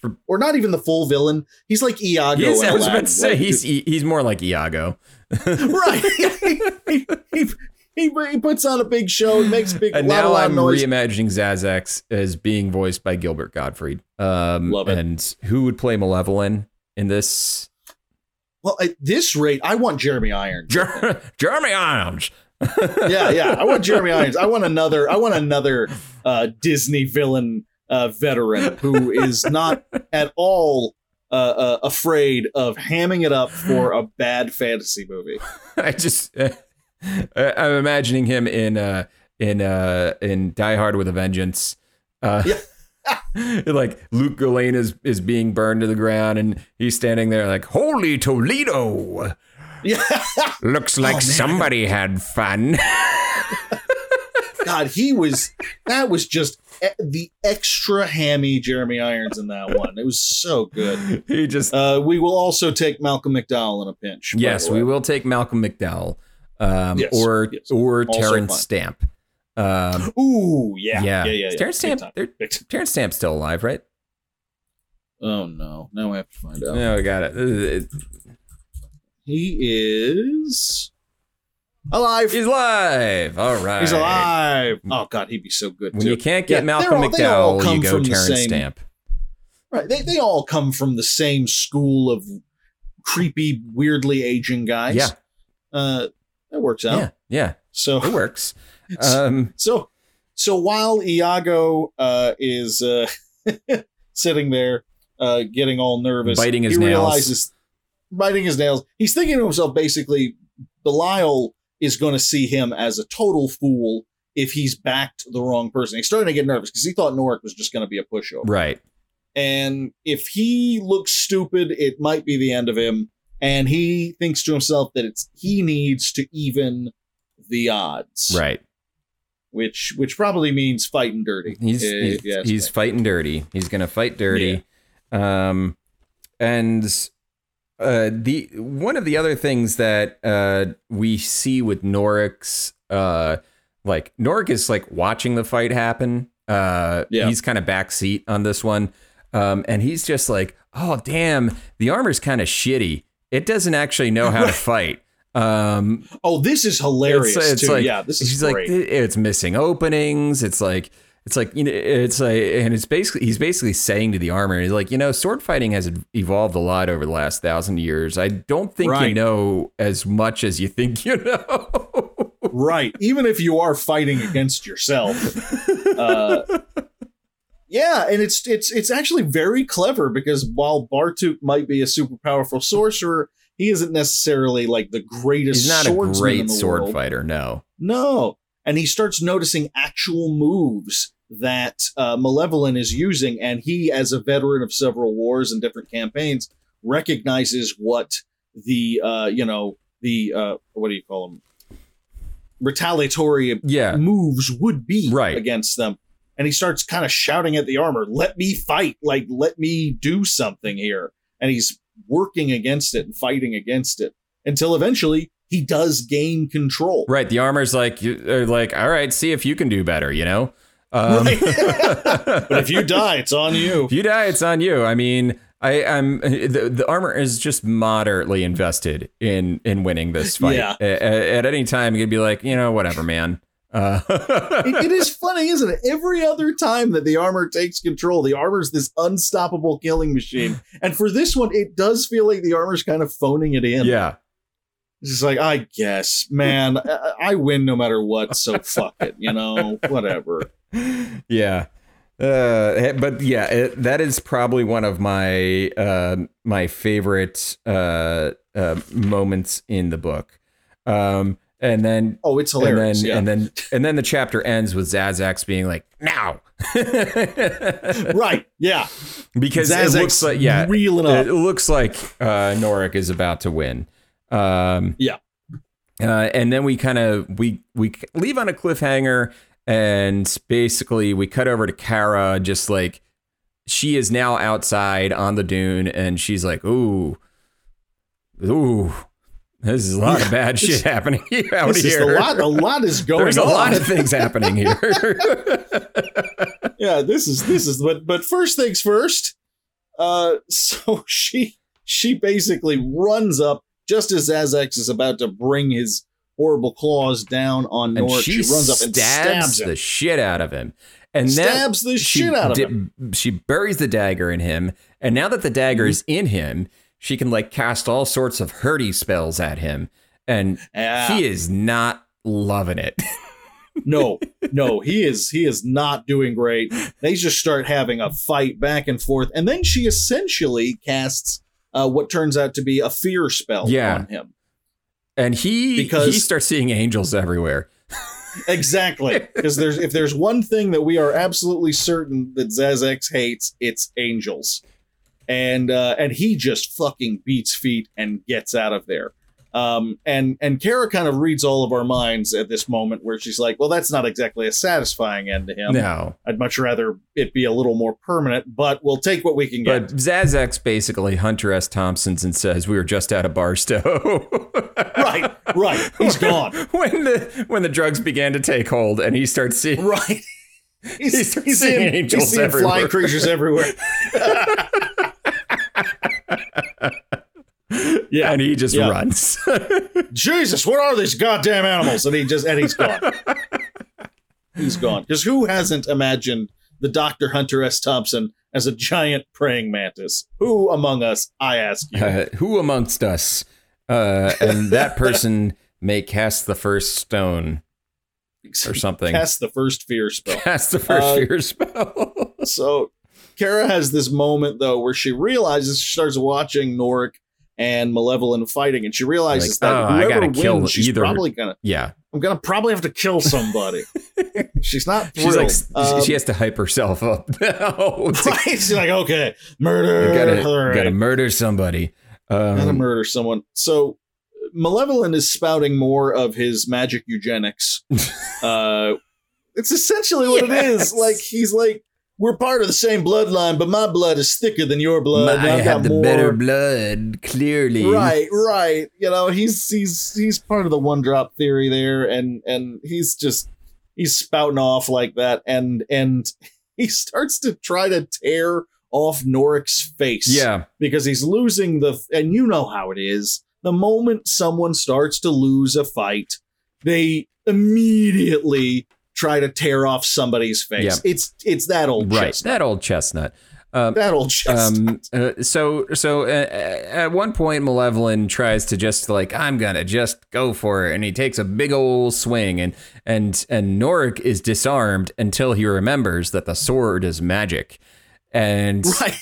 For- or not even the full villain. He's like Iago. He's, I was about to say Like, he's he's more like Iago. [laughs] right. [laughs] he, he, he, he puts on a big show and makes big And now I'm noise. reimagining Xazax as being voiced by Gilbert Gottfried. Um, Love it. And who would play Malevolyn in this? Well, at this rate, I want Jeremy Irons. Jer- [laughs] Jeremy Irons. Yeah, yeah. I want Jeremy Irons. I want another. I want another uh, Disney villain uh, veteran who is not at all uh, uh, afraid of hamming it up for a bad fantasy movie. [laughs] I just uh, I'm imagining him in uh in uh in Die Hard with a Vengeance. Uh Yeah. [laughs] like Lut Gholein is is being burned to the ground and he's standing there like holy Toledo Yeah, [laughs] looks like Oh, somebody had fun [laughs] God, he was. That was just the extra hammy Jeremy Irons in that one. It was so good. he just Uh, we will also take Malcolm McDowell in a pinch. yes we will take Malcolm McDowell um Yes, or yes. or Also Terrence fine. Stamp um [gasps] Ooh, yeah, yeah yeah, yeah. yeah. Terrence Stamp time. there- Big time. Terrence Stamp's still alive right Oh no! Now I have to find out. no we got it He is alive. he's alive all right He's alive. Oh god, he'd be so good When too. you can't get Yeah, Malcolm all- McDowell, you go Terrence same- Stamp. Right. They they all come from the same school of creepy, weirdly aging guys. Yeah. Uh that works out. Yeah, yeah, So it works. [laughs] Um, so so while Iago uh is uh [laughs] sitting there uh getting all nervous, Biting his he nails. realizes biting his nails. He's thinking to himself basically Belial is going to see him as a total fool if he's backed the wrong person. He's starting to get nervous because he thought Norrec was just going to be a pushover. right. And if he looks stupid, it might be the end of him. And he thinks to himself that it's he needs to even the odds, Right. Which which probably means fighting dirty. He's he's, he's fighting dirty. He's gonna fight dirty. Um, and uh, the one of the other things that uh we see with Norrec's uh like Norrec is like watching the fight happen. Uh, Yeah. he's kind of backseat on this one. Um, and he's just like, oh damn, the armor's kind of shitty. It doesn't actually know how to fight. Um, oh, this is hilarious It's- it's too. like- yeah, this is he's great. like it's missing openings it's like it's like you know it's like and it's basically he's basically saying to the armor he's like you know sword fighting has evolved a lot over the last thousand years i don't think you know as much as you think you know right. Even if you are fighting against yourself. [laughs] Uh, yeah, and it's it's it's actually very clever because while Bartuc might be a super powerful sorcerer, he isn't necessarily like the greatest. he's not a great sword world. fighter no No. And he starts noticing actual moves that uh, Malevolyn is using. And he, as a veteran of several wars and different campaigns, recognizes what the, uh, you know, the, uh, what do you call them? Retaliatory yeah moves would be Right. against them. And he starts kind of shouting at the armor, let me fight. Like, let me do something here. And he's working against it and fighting against it until eventually he does gain control. right the armor's like like all right see if you can do better you know um, Right. [laughs] but if you die, it's on you. If you die, it's on you. I mean, I, I'm the, the armor is just moderately invested in in winning this fight. Yeah. A- a- At, any time, you'd be like, you know, whatever, man. Uh, [laughs] It- it is funny, isn't it? Every other time that the armor takes control, the armor's this unstoppable killing machine. And for this one, it does feel like the armor's kind of phoning it in. yeah, It's just like, I guess, man, I, I win no matter what, so fuck it, you know, whatever. Yeah. Uh, but yeah, it, that is probably one of my uh, my favorite uh, uh, moments in the book. Um, and then Oh, it's and then hilarious. yeah. and then and then the chapter ends with Xazax being like, "Now." [laughs] right. Yeah. because it looks like yeah, reeling up. it looks like uh, Norrec is about to win. Um, Yeah. uh, and then we kind of we we leave on a cliffhanger, and basically we cut over to Kara, just like she is now outside on the dune, and she's like, "Ooh, ooh." This is a lot of bad shit happening [laughs] out This is here. a lot. A lot is going [laughs] There's a on. lot of things happening here. [laughs] yeah, this is this is but but first things first. Uh so she she basically runs up just as Azex is about to bring his horrible claws down on and she, She, runs up and stabs stabs the shit out of him. And stabs the shit out of di- him. She buries the dagger in him, and now that the dagger is in him, she can like cast all sorts of hurdy spells at him, and Yeah. he is not loving it. [laughs] no, no, he is he is not doing great. They just start having a fight back and forth, and then she essentially casts uh, what turns out to be a fear spell Yeah. on him. And he Because- he starts seeing angels everywhere. [laughs] Exactly, because there's if there's one thing that we are absolutely certain that Xazax hates, it's angels, and uh, and he just fucking beats feet and gets out of there. Um, and and Kara kind of reads all of our minds at this moment, where she's like, "Well, that's not exactly a satisfying end to him. no, I'd much rather it be a little more permanent, but we'll take what we can get." but get." Xazax basically Hunter S. Thompsons and says we were just out of Barstow. [laughs] right, right, he's gone. when the when the drugs began to take hold, and he starts seeing Right. [laughs] He's, He's he's seeing seeing, angels he's seeing everywhere. flying creatures everywhere. [laughs] yeah, and he just Yeah. runs. [laughs] Jesus, what are these goddamn animals? And he just and he's gone. he's gone. Because who hasn't imagined the Dr. Hunter S. Thompson as a giant praying mantis? Who among us, I ask you? Uh, who amongst us? Uh, and that person may cast the first stone or [laughs] something. Cast the first fear spell. Cast the first Uh, fear spell. [laughs] So Kara has this moment though where she realizes she starts watching Norrec and Malevolyn fighting, and she realizes Like, that oh, I whoever gotta kill wins, she's either- probably gonna. yeah, I'm gonna probably have to kill somebody. [laughs] she's not she's thrilled. like Um, she has to hype herself up. [laughs] Oh, to- [laughs] right? She's like, okay, murder. you gotta, right. gotta murder somebody. Um, gotta murder someone. So Malevolyn is spouting more of his magic eugenics. uh, it's essentially what it is. Like he's like, we're part of the same bloodline, but my blood is thicker than your blood. I got the more. better blood, clearly. Right, right. You know, he's he's he's part of the one drop theory there, and and he's just he's spouting off like that, and and [laughs] he starts to try to tear off Norrec's face. Yeah, because he's losing the and you know how it is the moment someone starts to lose a fight they immediately try to tear off somebody's face Yeah. it's it's that old right. chestnut. That old chestnut. Um, that old chestnut. um uh, so so uh, at one point malevolyn tries to just like i'm gonna just go for it and he takes a big old swing and and and norrec is disarmed until he remembers that the sword is magic and right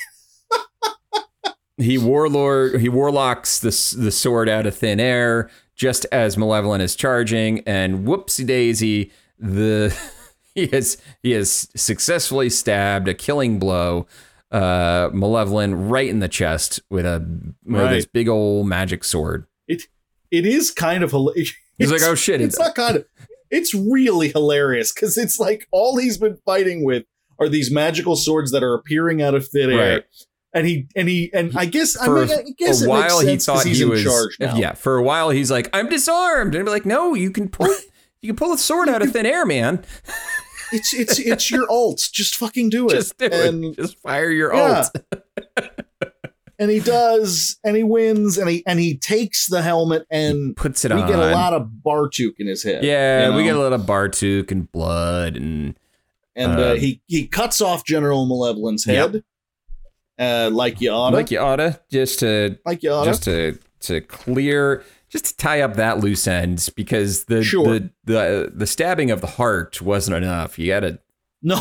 [laughs] he warlord he warlocks the the sword out of thin air just as malevolyn is charging and whoopsie daisy the [laughs] he has he has successfully stabbed a killing blow uh malevolyn right in the chest with a with Right. this big old magic sword it it is kind of hilarious he's like oh shit it's not kind of it's really hilarious because it's like all he's been fighting with are these magical swords that are appearing out of thin air Right. and he and he and i guess For i mean i guess a while he thought he's he was yeah for a while he's like i'm disarmed and I'd be like no you can pull [laughs] you can pull a sword out of thin air man it's it's it's your alt. Just fucking do [laughs] it. just do and it just fire your Yeah. ult [laughs] and he does, and he wins, and he and he takes the helmet, and puts it we on get a lot of Bartuc in his head. Yeah, you we get a lot of Bartuc and blood and and uh, um, he he cuts off General Malevolyn's head, uh, like you oughta, like you oughta just to like you oughta. just to to clear just to tie up that loose end because the Sure. the, the the stabbing of the heart wasn't enough. You gotta no,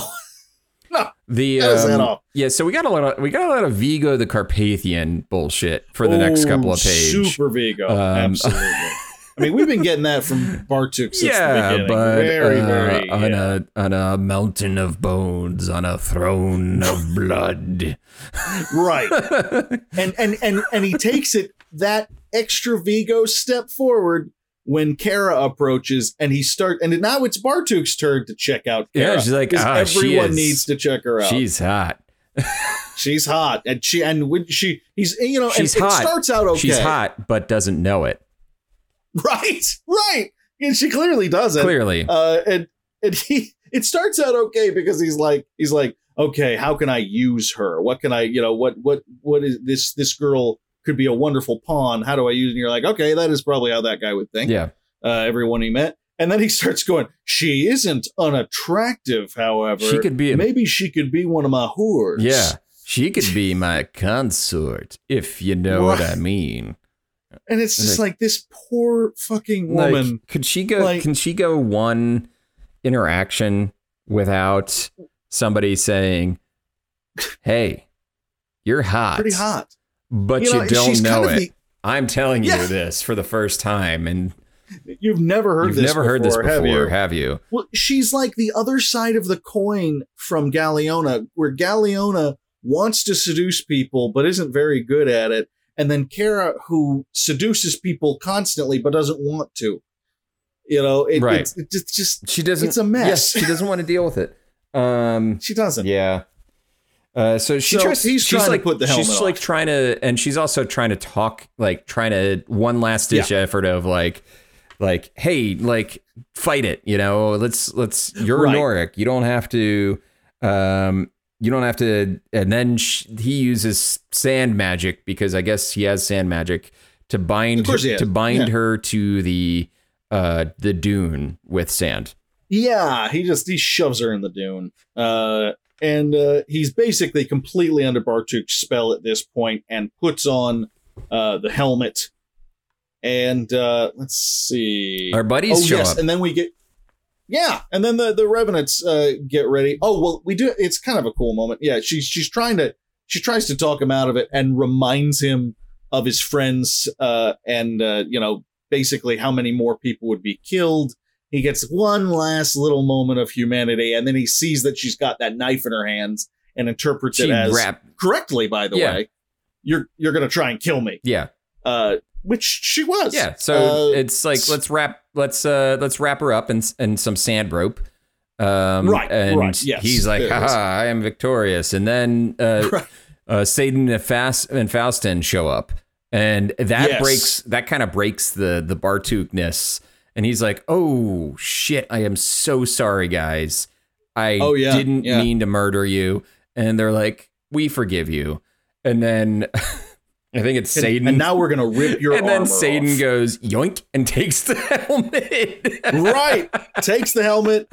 [laughs] the Cut his head um, yeah. So we got a lot of we got a lot of Vigo the Carpathian bullshit for the next Oh, couple of pages. Super Vigo, Um, [laughs] absolutely. I mean, we've been getting that from Bartuc since the yeah, beginning. but very, uh, very on yeah. a on a mountain of bones, on a throne of blood. right. and and and and he takes it that extra Vigo step forward when Kara approaches, and he start and now it's Bartuc's turn to check out Kara. Yeah, she's like, she everyone is- needs to check her out. She's hot. [laughs] She's hot, and she and when she he's you know She's and hot. it starts out okay. She's hot, but doesn't know it. [laughs] right? Right, and she clearly doesn't. Clearly. uh, and and [laughs] he it starts out okay because he's like he's like okay how can i use her what can i you know what what what is this this girl could be a wonderful pawn how do i use and you're like okay that is probably how that guy would think yeah. uh, everyone he met and then he starts going she isn't unattractive however She could be a- maybe she could be one of my whores Yeah. She could be my consort, if you know what I mean. And it's just Like- like this poor fucking woman. Like, could she go? like- can she go one interaction without somebody saying, "Hey, you're hot," pretty hot. But you, know, don't know it. the- I'm telling you this for the first time, and You've never heard you've this never before, heard this before, have you? have you? Well, she's like the other side of the coin from Galeona, where Galeona wants to seduce people but isn't very good at it, and then Kara, who seduces people constantly but doesn't want to. You know, it, Right. it's, it's just She doesn't. It's a mess. Yes, she doesn't want to deal with it. [laughs] Um, she doesn't. yeah. Uh, so she So tries. he's she's trying to like, put the She's helmet like trying to, and she's also trying to talk, like trying to one last ditch effort of like, like, hey, like, fight it. You know, let's let's. You're Right. Norrec. You don't have to. Um, you don't have to. And then sh he uses sand magic because I guess he has sand magic to bind Of course he has. to bind Yeah. her to the uh the dune with sand. Yeah, he just he shoves her in the dune. Uh and uh he's basically completely under Bartuc's spell at this point and puts on uh the helmet. And uh let's see. Our buddies oh show yes, up. and then we get Yeah, and then the the revenants uh get ready. Oh, well, we do it's kind of a cool moment. Yeah, she's she's trying to she tries to talk him out of it and reminds him of his friends uh and uh you know basically how many more people would be killed he gets one last little moment of humanity and then he sees that she's got that knife in her hands and interprets She it as wrap. correctly by the Yeah. way you're you're gonna try and kill me Yeah. uh which she was Yeah, so Uh, it's like let's wrap let's uh let's wrap her up in in some sand rope. Um Right, and right, yes, he's like, haha. I am victorious. And then uh [laughs] Right. uh Sadun and Fast and Fauztin show up. And that Yes. breaks that kind of breaks the the Bartukness. And he's like, Oh shit, I am so sorry, guys. I Oh, yeah, didn't yeah. mean to murder you. And they're like, We forgive you. And then [laughs] I think it's and, Sadun and now we're gonna rip your and then Sadun off. goes yoink and [laughs] takes the helmet. right takes the helmet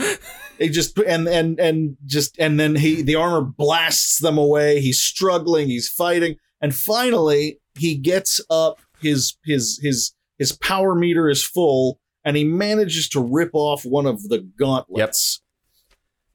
he just and and and just and then he the armor blasts them away he's struggling he's fighting and finally he gets up his his his his power meter is full and he manages to rip off one of the gauntlets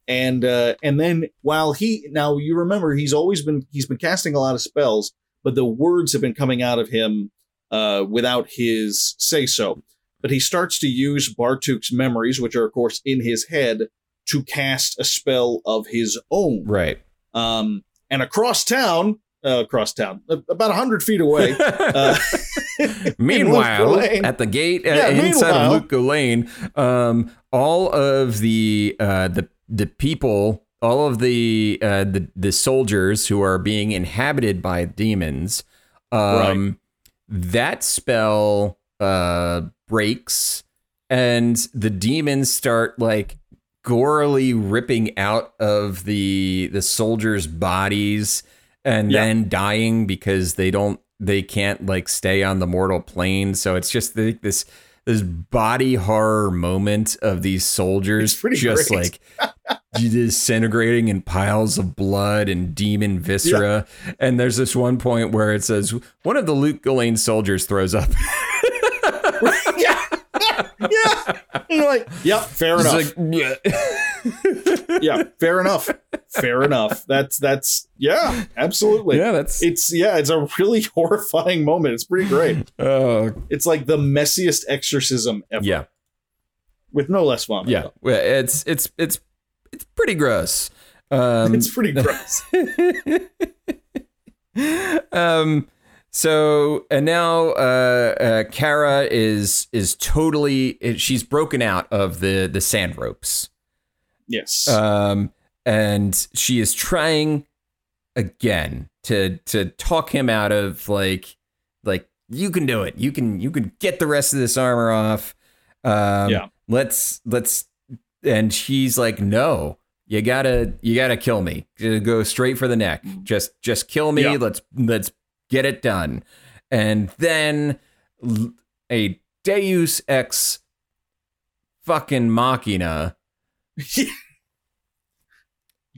and uh and then while he now you remember he's always been he's been casting a lot of spells but the words have been coming out of him uh without his say so but he starts to use Bartuc's memories, which are of course in his head, to cast a spell of his own. right. Um, and across town, uh, across town, about hundred feet away. [laughs] Uh, [laughs] meanwhile, at the gate uh, Yeah, inside meanwhile- of Lut Gholein, um, all of the uh, the the people, all of the uh, the the soldiers who are being inhabited by demons, um, that spell uh, breaks, and the demons start like gorily ripping out of the the soldiers' bodies and Yeah. then dying because they don't they can't like stay on the mortal plane. So it's just the, this this body horror moment of these soldiers just great. like [laughs] disintegrating in piles of blood and demon viscera. And there's this one point where it says one of the Lut Gholein soldiers throws up. [laughs] yeah, yeah. And you're like, yep, fair enough. Like, yeah. yeah, fair enough. Fair enough. That's that's yeah, absolutely. yeah, that's It's yeah, it's a really [laughs] horrifying moment. It's pretty great. oh It's like the messiest exorcism ever. yeah. With no less vomit. Yeah. Well, it's it's it's it's pretty gross. Um It's pretty gross. [laughs] um so and now uh, uh Kara is is totally she's broken out of the the sand ropes. Yes. um and she is trying again to to talk him out of like like you can do it. You can you can get the rest of this armor off. Um Yeah. let's let's and she's like no you gotta you gotta kill me. Go straight for the neck. Just just kill me. Yeah. let's let's get it done and then a deus ex fucking machina [laughs]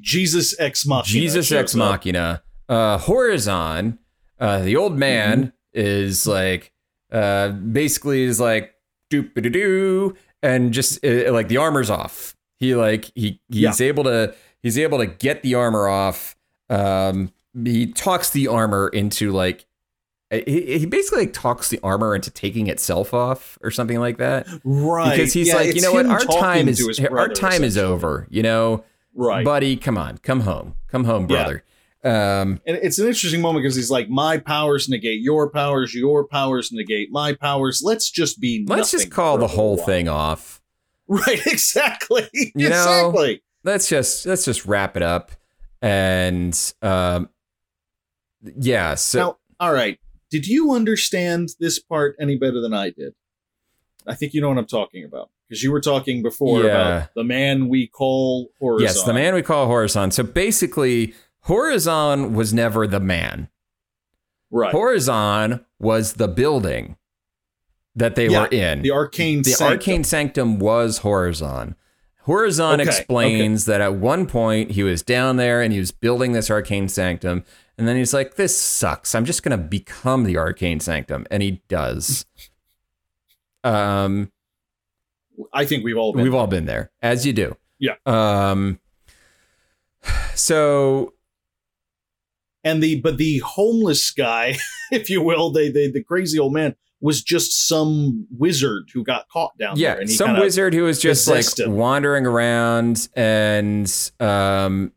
Jesus ex machina. Jesus ex machina uh, Horazon, uh, the old man, Mm-hmm. is like, uh, basically is like, doop doo and just uh, like the armor's off. He like he he's able to he's able to get the armor off. Um, he talks the armor into like he, he basically like talks the armor into taking itself off or something like that Right. because he's Yeah, like you know what our time is his our time is over you know Right. buddy come on come home come home Yeah. brother um and it's an interesting moment because he's like, "My powers negate your powers, your powers negate my powers. Let's just be. let's just call the whole while." thing off [laughs] Right. Exactly. You know, exactly. let's just let's just wrap it up and um yeah so now, all right. Did you understand this part any better than I did? I think you know what I'm talking about because you were talking before Yeah. about the man we call Horazon. yes the man we call horazon so basically horazon was never the man Right. horazon was the building that they Yeah, were in the arcane. the sanctum. arcane sanctum was horazon horazon Okay, explains that at one point he was down there and he was building this arcane sanctum and then he's like this sucks i'm just going to become the arcane sanctum and he does um I think we've all been. we've all been there as you do Yeah. um so and the but the homeless guy, [laughs] if you will, they, they the crazy old man was just some wizard who got caught down yeah there. And he some wizard who was just like him. wandering around and um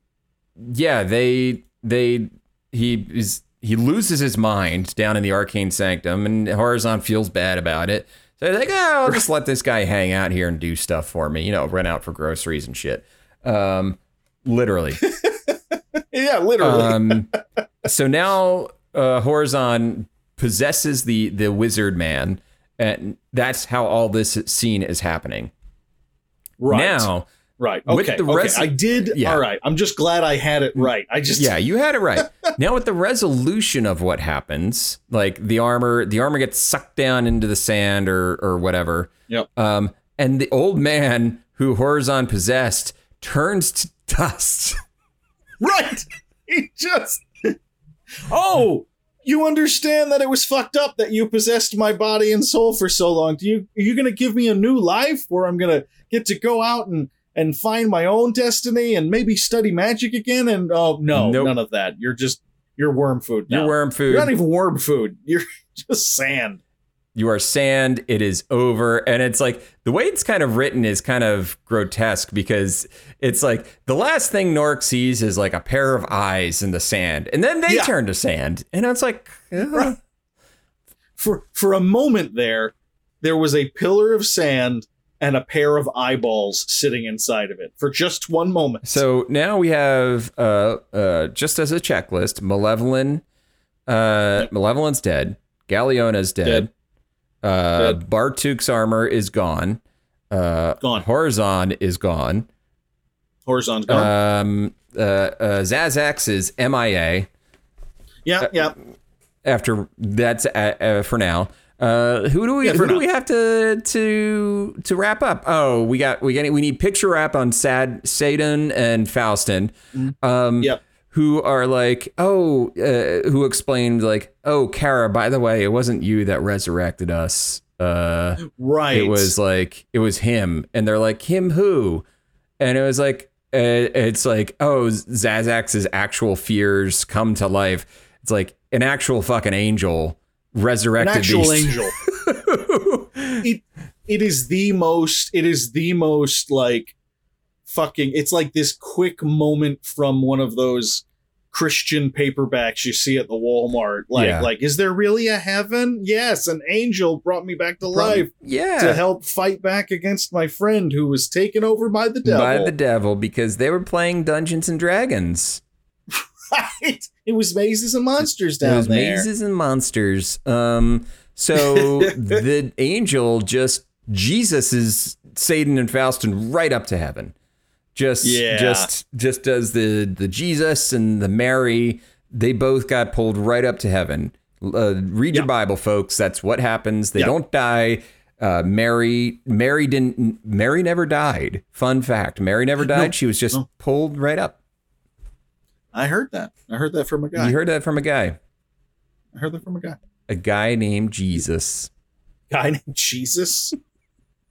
yeah they they he is he loses his mind down in the arcane sanctum and horazon feels bad about it so they're like oh i'll just let this guy hang out here and do stuff for me you know run out for groceries and shit um literally [laughs] Yeah, literally. um, so now uh, Horazon possesses the the wizard man, and that's how all this scene is happening. right. Now, right. with Okay. okay. I did. Yeah. All right. I'm just glad I had it right. I just. yeah, you had it right. [laughs] now with the resolution of what happens, like the armor, the armor gets sucked down into the sand or or whatever. Yep. Um, and the old man who Horazon possessed turns to [laughs] dust. Right. He just. Oh, you understand that it was fucked up that you possessed my body and soul for so long. Do you are you gonna give me a new life where I'm gonna get to go out and and find my own destiny and maybe study magic again? And oh no, Nope. none of that. You're just you're worm food. Now. Your worm food. You're not even worm food. [laughs] You're just sand. you are sand it is over and it's like the way it's kind of written is kind of grotesque because it's like the last thing norrec sees is like a pair of eyes in the sand and then they Yeah. turn to sand and it's like uh, For for a moment there, there was a pillar of sand and a pair of eyeballs sitting inside of it for just one moment. so now we have uh uh just as a checklist malevolyn uh malevolyn's dead galeona's dead, Dead. uh Dead. bartuc's armor is gone uh Gone. horazon is gone Horazon's gone. um uh, uh xazax is mia yeah, yeah. after that's uh, uh, for now. Uh, who do we Yeah, who do we have to to to wrap up? Oh, we got we got we need picture wrap on Sad Sadun and Fauztin. Um, Yep. Who are like, oh, uh, who explained like, oh, Kara, by the way, it wasn't you that resurrected us. Uh, Right. it was like it was him, and they're like, him who? And it was like, uh, it's like, oh, Xazax's actual fears come to life. It's like an actual fucking angel an resurrected actual these. angel. [laughs] it it is the most it is the most like fucking it's like this quick moment from one of those Christian paperbacks you see at the Walmart. Like, Yeah. like, is there really a heaven? Yes, an angel brought me back to life Yeah, to yeah, help fight back against my friend who was taken over by the devil. by the devil because they were playing Dungeons and Dragons. It was mazes and monsters It down was there. mazes and monsters. Um, so [laughs] the angel just Jesus is Sadun and Fauztin right up to heaven. Just Yeah. just just as the the Jesus and the Mary, they both got pulled right up to heaven. Uh, read your Bible, folks. That's what happens. They Yeah. don't die. Uh, Mary, Mary didn't. Mary never died. Fun fact: Mary never died. she was just no. pulled right up. I heard that. I heard that from a guy. You heard that from a guy, I heard that from a guy. a guy named Jesus. Guy named Jesus.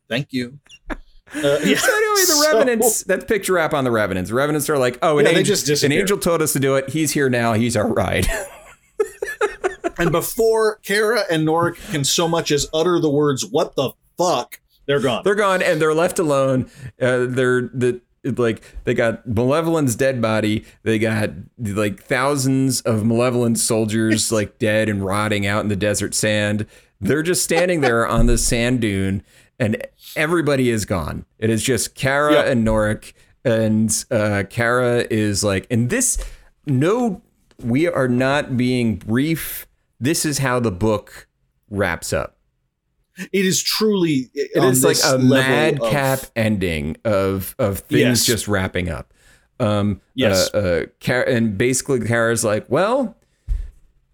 Thank you. [laughs] Uh, yeah. So anyway, the So- revenants. That's picture wrap on the revenants. The revenants are like, oh, an, Yeah, angel, just an angel told us to do it. He's here now. He's our ride. [laughs] And before Kara and Norrec can so much as utter the words "What the fuck," they're gone. they're gone and they're left alone. Uh, they're the like they got Malevolyn's dead body. They got like thousands of Malevolyn soldiers [laughs] like dead and rotting out in the desert sand. They're just standing there [laughs] on the sand dune, and everybody is gone. It is just Kara Yep. and Norrec, and uh, Kara is like, and this no, we are not being brief. This is how the book wraps up. It is truly. It is like a madcap ending of of things Yes. just wrapping up. Um, Yes. Uh, uh, and basically, Kara's like, well,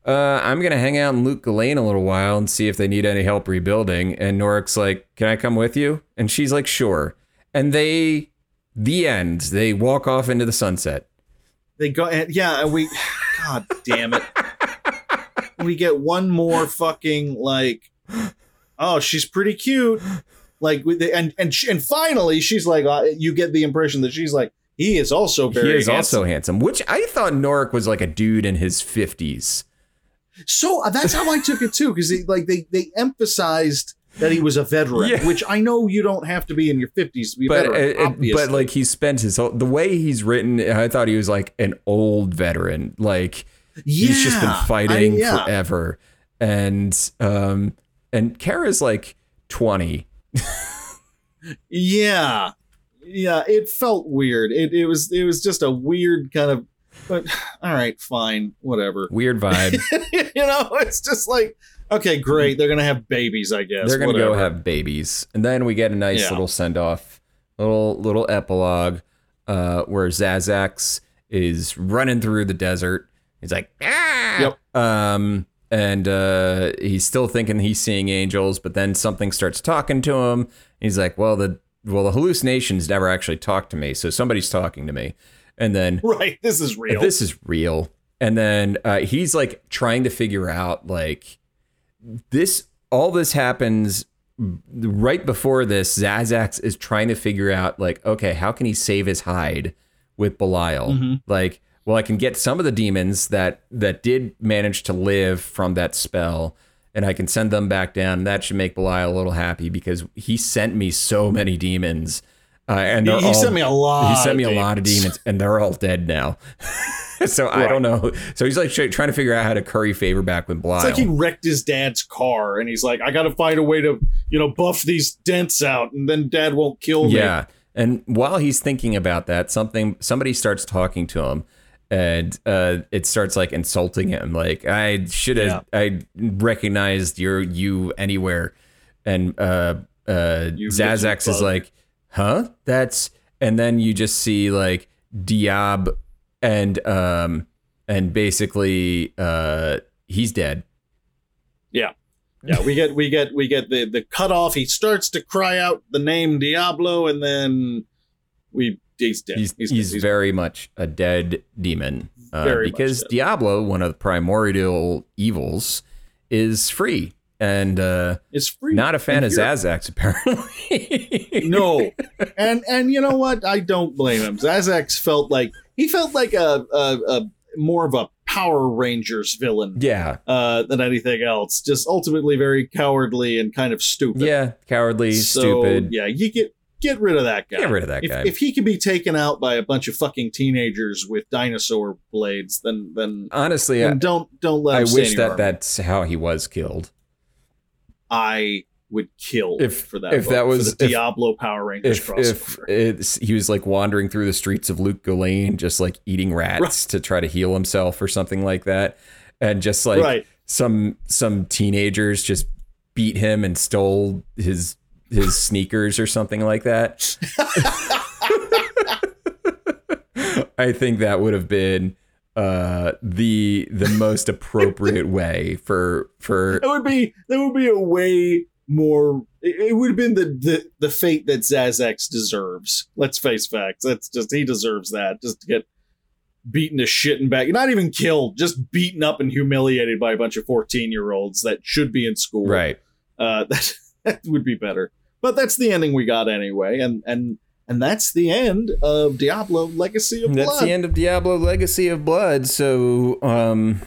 uh, I'm gonna hang out in Lut Gholein a little while and see if they need any help rebuilding. And Norrec's like, can I come with you? And she's like, sure. And they, the end. They walk off into the sunset. They go. And, yeah, and we. God damn it. [laughs] we get one more fucking like. Oh, she's pretty cute. Like with the, and and she, and finally she's like uh, you get the impression that she's like he is also very he is handsome. also handsome, which I thought Norrec was like a dude in his fifties. So uh, that's how I took it too, because like they they emphasized that he was a veteran, Yeah. which I know you don't have to be in your fifties to be a but veteran. it- it- but like he spent his whole the way he's written i thought he was like an old veteran like he's just been fighting I- yeah. forever and um and kara's like 20 Yeah, yeah, it felt weird. It it was it was just a weird kind of. But [sighs] all right, fine, whatever. weird vibe [laughs] you know, it's just like okay, great. They're gonna have babies, I guess. they're gonna go have babies and then we get a nice Yeah. little send-off little little epilogue uh where xazax is running through the desert he's like ah! Yep. um and uh he's still thinking he's seeing angels but then something starts talking to him he's like well the well the hallucinations never actually talked to me so somebody's talking to me and then [laughs] right. This is real. this is real and then uh, he's like trying to figure out like this all this happens right before this xazax is trying to figure out like okay how can he save his hide with belial Mhm. like well i can get some of the demons that that did manage to live from that spell and i can send them back down that should make belial a little happy because he sent me so many demons uh, and he, all, sent me a lot. he sent me a lot of demons. and they're all dead now [laughs] so i don't know so he's like trying to figure out how to curry favor back with belial It's like he wrecked his dad's car, and he's like, "I got to find a way to, you know, buff these dents out, and then Dad won't kill me." yeah and while he's thinking about that something somebody starts talking to him and uh, it starts like insulting him like i should have i recognized your you anywhere and uh uh xazax is like huh that's and then you just see like diab and um and basically uh he's dead Yeah. yeah. We get we get we get the the cutoff. He starts to cry out the name Diablo, and then we he's dead. he's, he's, he's very much a dead demon uh, because dead. Diablo, one of the primordial evils, is free and uh, it's free. not a fan And of Xazax [laughs] apparently. No, [laughs] and and you know what? I don't blame him. Xazax felt like he felt like a, a, a more of a Power Rangers villain yeah, uh, than anything else. Just ultimately very cowardly and kind of stupid. yeah, cowardly, So, stupid. Yeah, you get get rid of that guy. Get rid of that if, guy. if he can be taken out by a bunch of fucking teenagers with dinosaur blades, then then, Honestly, I, don't don't let I him wish that that's how he was killed. I would kill If- for that. if book, that was- the if- Diablo Power Rangers If if crossover. it's, he was like wandering through the streets of Lut Gholein, just like eating rats Right. to try to heal himself or something like that, and just like right. some some teenagers just beat him and stole his his sneakers or something like that. [laughs] I think that would have been uh the the most appropriate way for for That would be that would be a way more. It, it would have been the, the the fate that Xazax deserves. Let's face facts. That's just he deserves that. Just to get beaten to shit and back, not even killed, just beaten up and humiliated by a bunch of 14 year olds that should be in school. Right. Uh, [laughs] that, that would be better. But that's the ending we got anyway. And, and, and that's the end of Diablo Legacy of Blood. That's the end of Diablo Legacy of Blood. So, um,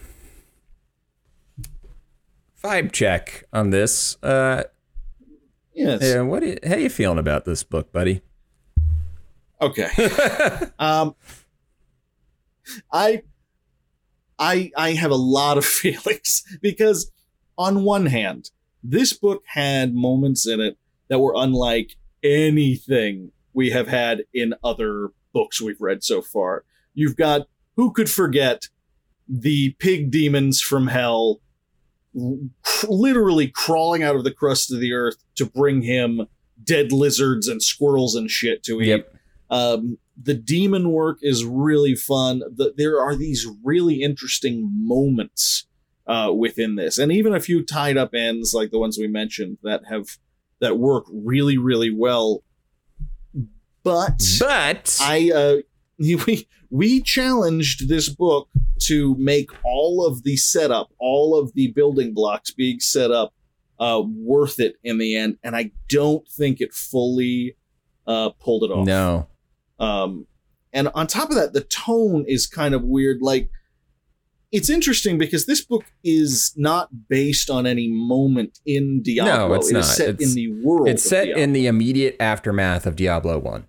vibe check on this. Uh, yes. yeah, what? Do you, how you feeling about this book, buddy? Okay. [laughs] um, I, I, I have a lot of [laughs] feelings because, on one hand, this book had moments in it that were unlike anything we have had in other books we've read so far. You've got who could forget the pig demons from hell, literally crawling out of the crust of the earth to bring him dead lizards and squirrels and shit to eat. Yep. Um, the demon work is really fun. The, there are these really interesting moments uh, within this, and even a few tied up ends like the ones we mentioned that have that work really, really well. But But I uh, [laughs] we we challenged this book to make all of the setup, all of the building blocks being set up, uh, worth it in the end, and I don't think it fully uh, pulled it off. no, Um, and on top of that, the tone is kind of weird. Like, it's interesting because this book is not based on any moment in Diablo. No, it's It is not. set It's- in the world. it's set Diablo. in the immediate aftermath of Diablo One.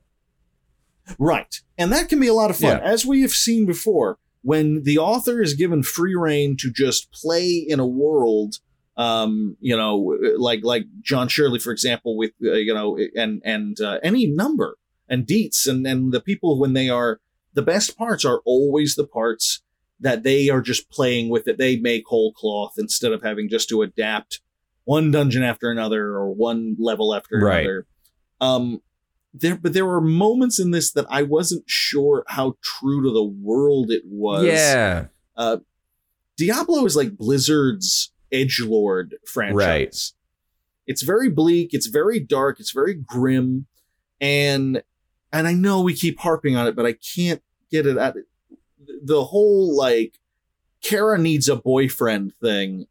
Right. And that can be a lot of fun. Yeah. As we have seen before, when the author is given free reign to just play in a world, um, you know, like like John Shirley, for example, with uh, you know, and and uh, any number and Dietz and and the people when they are the best parts are always the parts that they are just playing with it. They make whole cloth instead of having just to adapt one dungeon after another or one level after Right. another. Um, there, but there were moments in this that I wasn't sure how true to the world it was. Yeah, Diablo is like Blizzard's edge lord franchise. It's very bleak. It's very dark. It's very grim, and and I know we keep harping on it, but I can't get it at the whole like Kara needs a boyfriend thing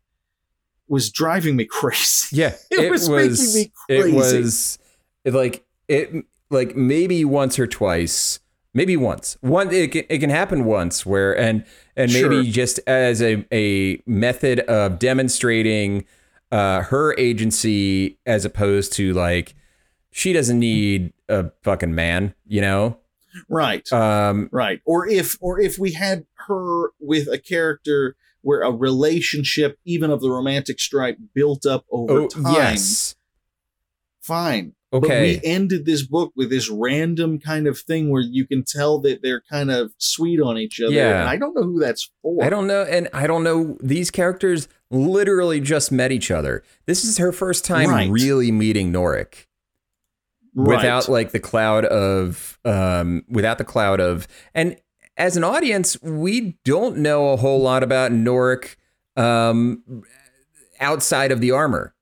was driving me [laughs] crazy. yeah. [laughs] It was making me crazy. It was it, like it like maybe once or twice. Maybe once. One it can, it can happen once where and and maybe Sure. just as a a method of demonstrating uh her agency as opposed to like she doesn't need a fucking man, you know? Right. Um Right. Or if or if we had her with a character where a relationship, even of the romantic stripe, built up over oh time. yes. Fine. Okay. But we ended this book with this random kind of thing where you can tell that they're kind of sweet on each other. Yeah. And I don't know who that's for. I don't know, and I don't know. These characters literally just met each other. This is her first time Right. really meeting Norrec Right. without like the cloud of, um, without the cloud of, and as an audience, we don't know a whole lot about Norrec, um, outside of the armor.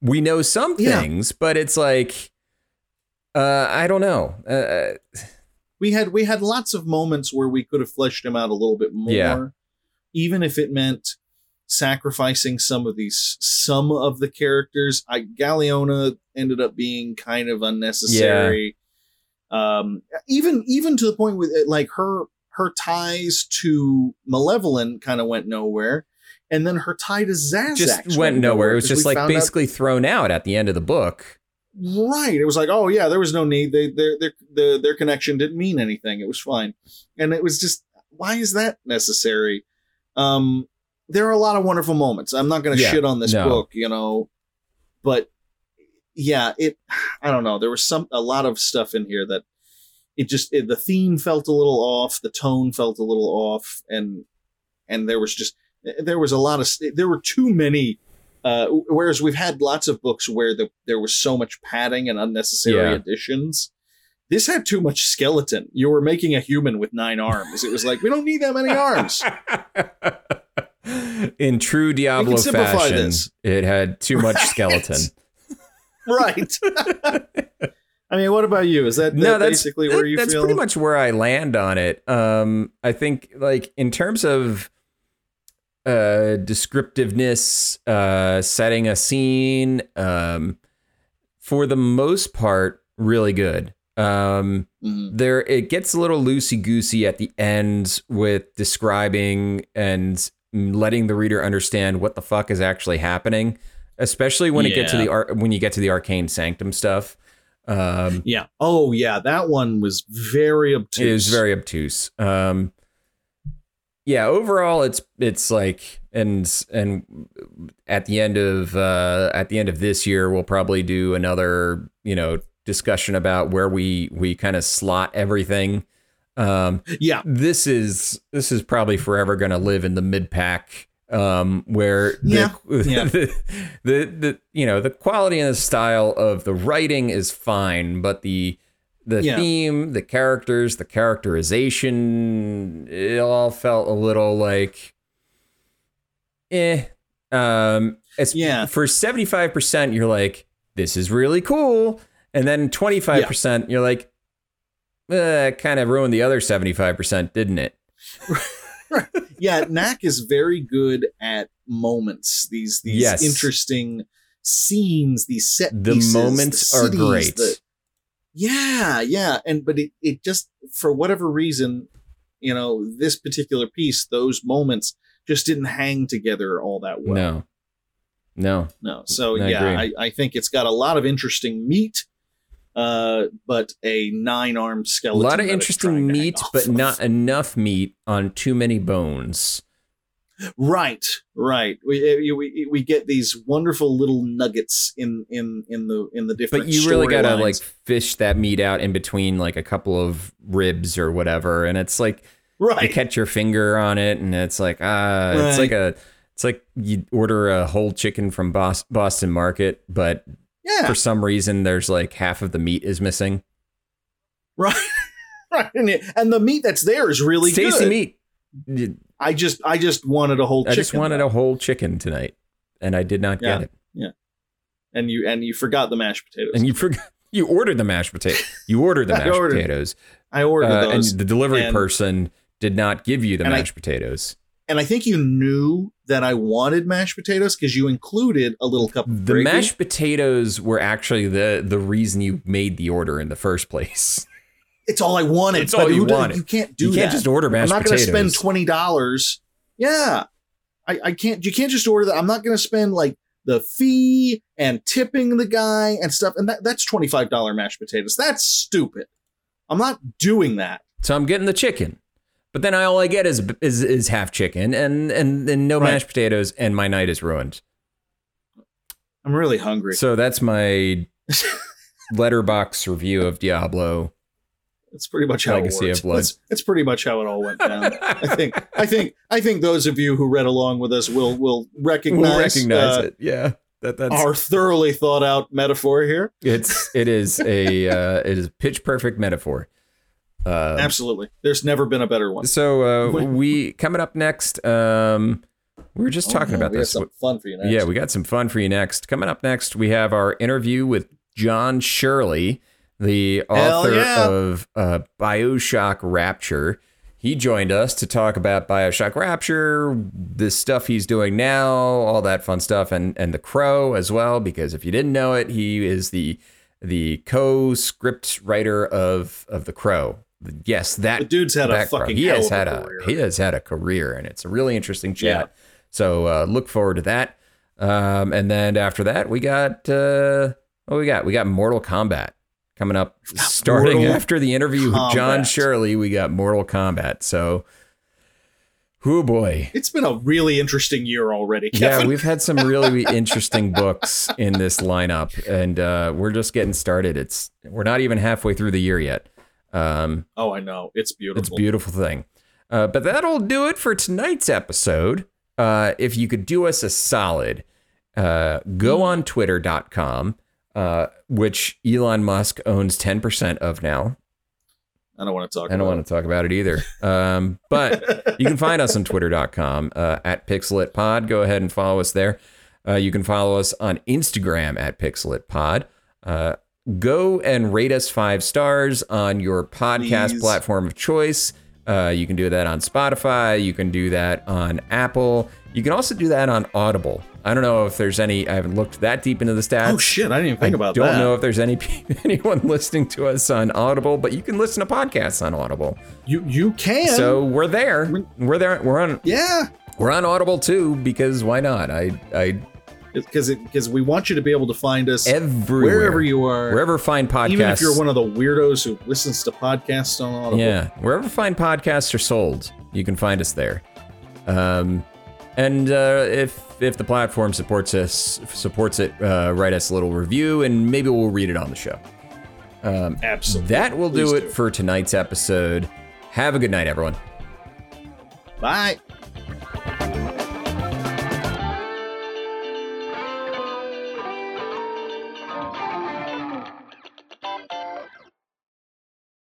We know some Yeah. things, but it's like, uh, I don't know. Uh, we had we had lots of moments where we could have fleshed him out a little bit more. Yeah. Even if it meant sacrificing some of these some of the characters. I Galeona ended up being kind of unnecessary. Um even even to the point with it, like her her ties to Malevolyn kind of went nowhere. And then her tie to Xazax just went nowhere. It was just like found out- basically thrown out at the end of the book. Right. It was like, oh yeah, there was no need. They their their their, their connection didn't mean anything. It was fine. And it was just why is that necessary? Um there are a lot of wonderful moments. I'm not going to Yeah, shit on this no. book, you know, but yeah, it I don't know. There was some a lot of stuff in here that it just it, the theme felt a little off, the tone felt a little off and and there was just there was a lot of there were too many uh, whereas we've had lots of books where the, there was so much padding and unnecessary Yeah. additions. This had too much skeleton. You were making a human with nine arms. It was like we don't need that many arms. [laughs] In true Diablo fashion, this. it had too much Right. skeleton. [laughs] right. [laughs] I mean, what about you? Is that, that no, that's basically where that- you that's feel? pretty much where I land on it. Um, I think like in terms of uh descriptiveness, uh, setting a scene, um, for the most part, really good. Um, Mhm. there it gets a little loosey goosey at the end with describing and letting the reader understand what the fuck is actually happening, especially when it get to the ar- when you get to the arcane sanctum stuff. Um, Yeah. Oh, yeah. That one was very obtuse. it was very obtuse. Um, yeah, overall, it's it's like and and at the end of uh, at the end of this year, we'll probably do another you know discussion about where we we kind of slot everything. Um, Yeah. this is this is probably forever going to live in the mid pack um where the, Yeah, [laughs] yeah. the, the the you know the quality and the style of the writing is fine but the the Yeah. theme the characters the characterization it all felt a little like eh um it's Yeah. for 75% you're like this is really cool and then 25% you're like uh, kind of ruined the other 75%, didn't it? yeah, [laughs] Knaak is very good at moments. These these Yes. interesting scenes, these set The pieces, moments the are great. the- yeah, yeah, and but it it just for whatever reason, you know, this particular piece, those moments just didn't hang together all that well. no. No. No. So I yeah, agree. I, I think it's got a lot of interesting meat, uh, but a nine-armed skeleton. A lot of interesting trying to hang meat, but of. not enough meat on too many bones. Right, right. We, uh, we we get these wonderful little nuggets in in in the in the different. But you really gotta storylines. like fish that meat out in between like a couple of ribs or whatever. And it's like right. you catch your finger on it and it's like ah it's Right. like a it's like you order a whole chicken from Bos- Boston Market, but yeah, for some reason there's like half of the meat is missing. right, [laughs] right. And, it- and the meat that's there is really It's tasty good. meat. I just I just wanted a whole. I just wanted a whole chicken tonight, and I did not Yeah. get it. Yeah. And you and you forgot the mashed potatoes. And you forgot [laughs] you ordered the mashed potato. You ordered the [laughs] I mashed ordered- potatoes, I ordered uh, those, and the delivery and- person did not give you the And I- mashed potatoes. And I think you knew that I wanted mashed potatoes because you included a little cup of The gravy. mashed potatoes were actually the the reason you made the order in the first place. [laughs] It's all I wanted. It's all you wanted. You can't do you can't that. just order mashed potatoes. I'm not going to spend twenty dollars. Yeah, I, I can't. You can't just order that. I'm not going to spend like the fee and tipping the guy and stuff. And that, that's twenty five dollar mashed potatoes. That's stupid. I'm not doing that. so I'm getting the chicken, but then I, all I get is is is half chicken and and and no Right. mashed potatoes, and my night is ruined. I'm really hungry. So that's my [laughs] letterbox review of Diablo. It's pretty much how Legacy it of Blood. That's, that's pretty much how it all went down. I think. I think. I think those of you who read along with us will will recognize, we'll recognize uh, it. Yeah, that that's our thoroughly thought out metaphor here. it's it is a uh, it is a pitch perfect metaphor. Um, Absolutely. There's never been a better one. So uh, [laughs] we coming up next. Um, we were just Oh, talking about we this. some fun for you next. Yeah, we got some fun for you next. Coming up next, we have our interview with John Shirley, the author yeah. of uh, Bioshock Rapture. He joined us to talk about Bioshock Rapture, the stuff he's doing now, all that fun stuff, and and the Crow as well. Because if you didn't know it, he is the the co-script writer of of the Crow. Yes, that The dude's had a fucking he has had a career. he has had a career, and it's a really interesting chat. So uh, look forward to that. Um, and then after that, we got uh, what we got? We got Mortal Kombat coming up. [laughs] Starting Mortal after the interview with John Shirley, we got Mortal Kombat. So, whoo boy. It's been a really interesting year already, Yeah, we've had some really [laughs] interesting books in this lineup, and uh, we're just getting started. It's we're not even halfway through the year yet. Um, oh, I know. It's beautiful. it's a beautiful thing. Uh, but that'll do it for tonight's episode. Uh, if you could do us a solid, uh, go on twitter.com, uh, which Elon Musk owns 10% of now. I don't want to talk I don't about want to talk about it either. Um, but you can find us on twitter.com uh, at pixelitpod. Go ahead and follow us there. Uh, you can follow us on Instagram at pixelitpod. Uh, go and rate us five stars on your podcast Please. platform of choice. Uh, you can do that on Spotify. You can do that on Apple. You can also do that on Audible. I don't know if there's any. I haven't looked that deep into the stats. Oh shit! I didn't even think I about don't that. know if there's any [laughs] anyone listening to us on Audible, but you can listen to podcasts on Audible. You you can. So we're there. We're there. We're on. yeah, We're on Audible too because why not? I I because because we want you to be able to find us everywhere wherever you are, wherever find podcasts. even if you're one of the weirdos who listens to podcasts on Audible. Yeah, wherever find podcasts are sold, you can find us there. Um, and uh, if if the platform supports us, supports it, uh, write us a little review, and maybe we'll read it on the show. absolutely. That will do Please it do. for tonight's episode. Have a good night, everyone. Bye.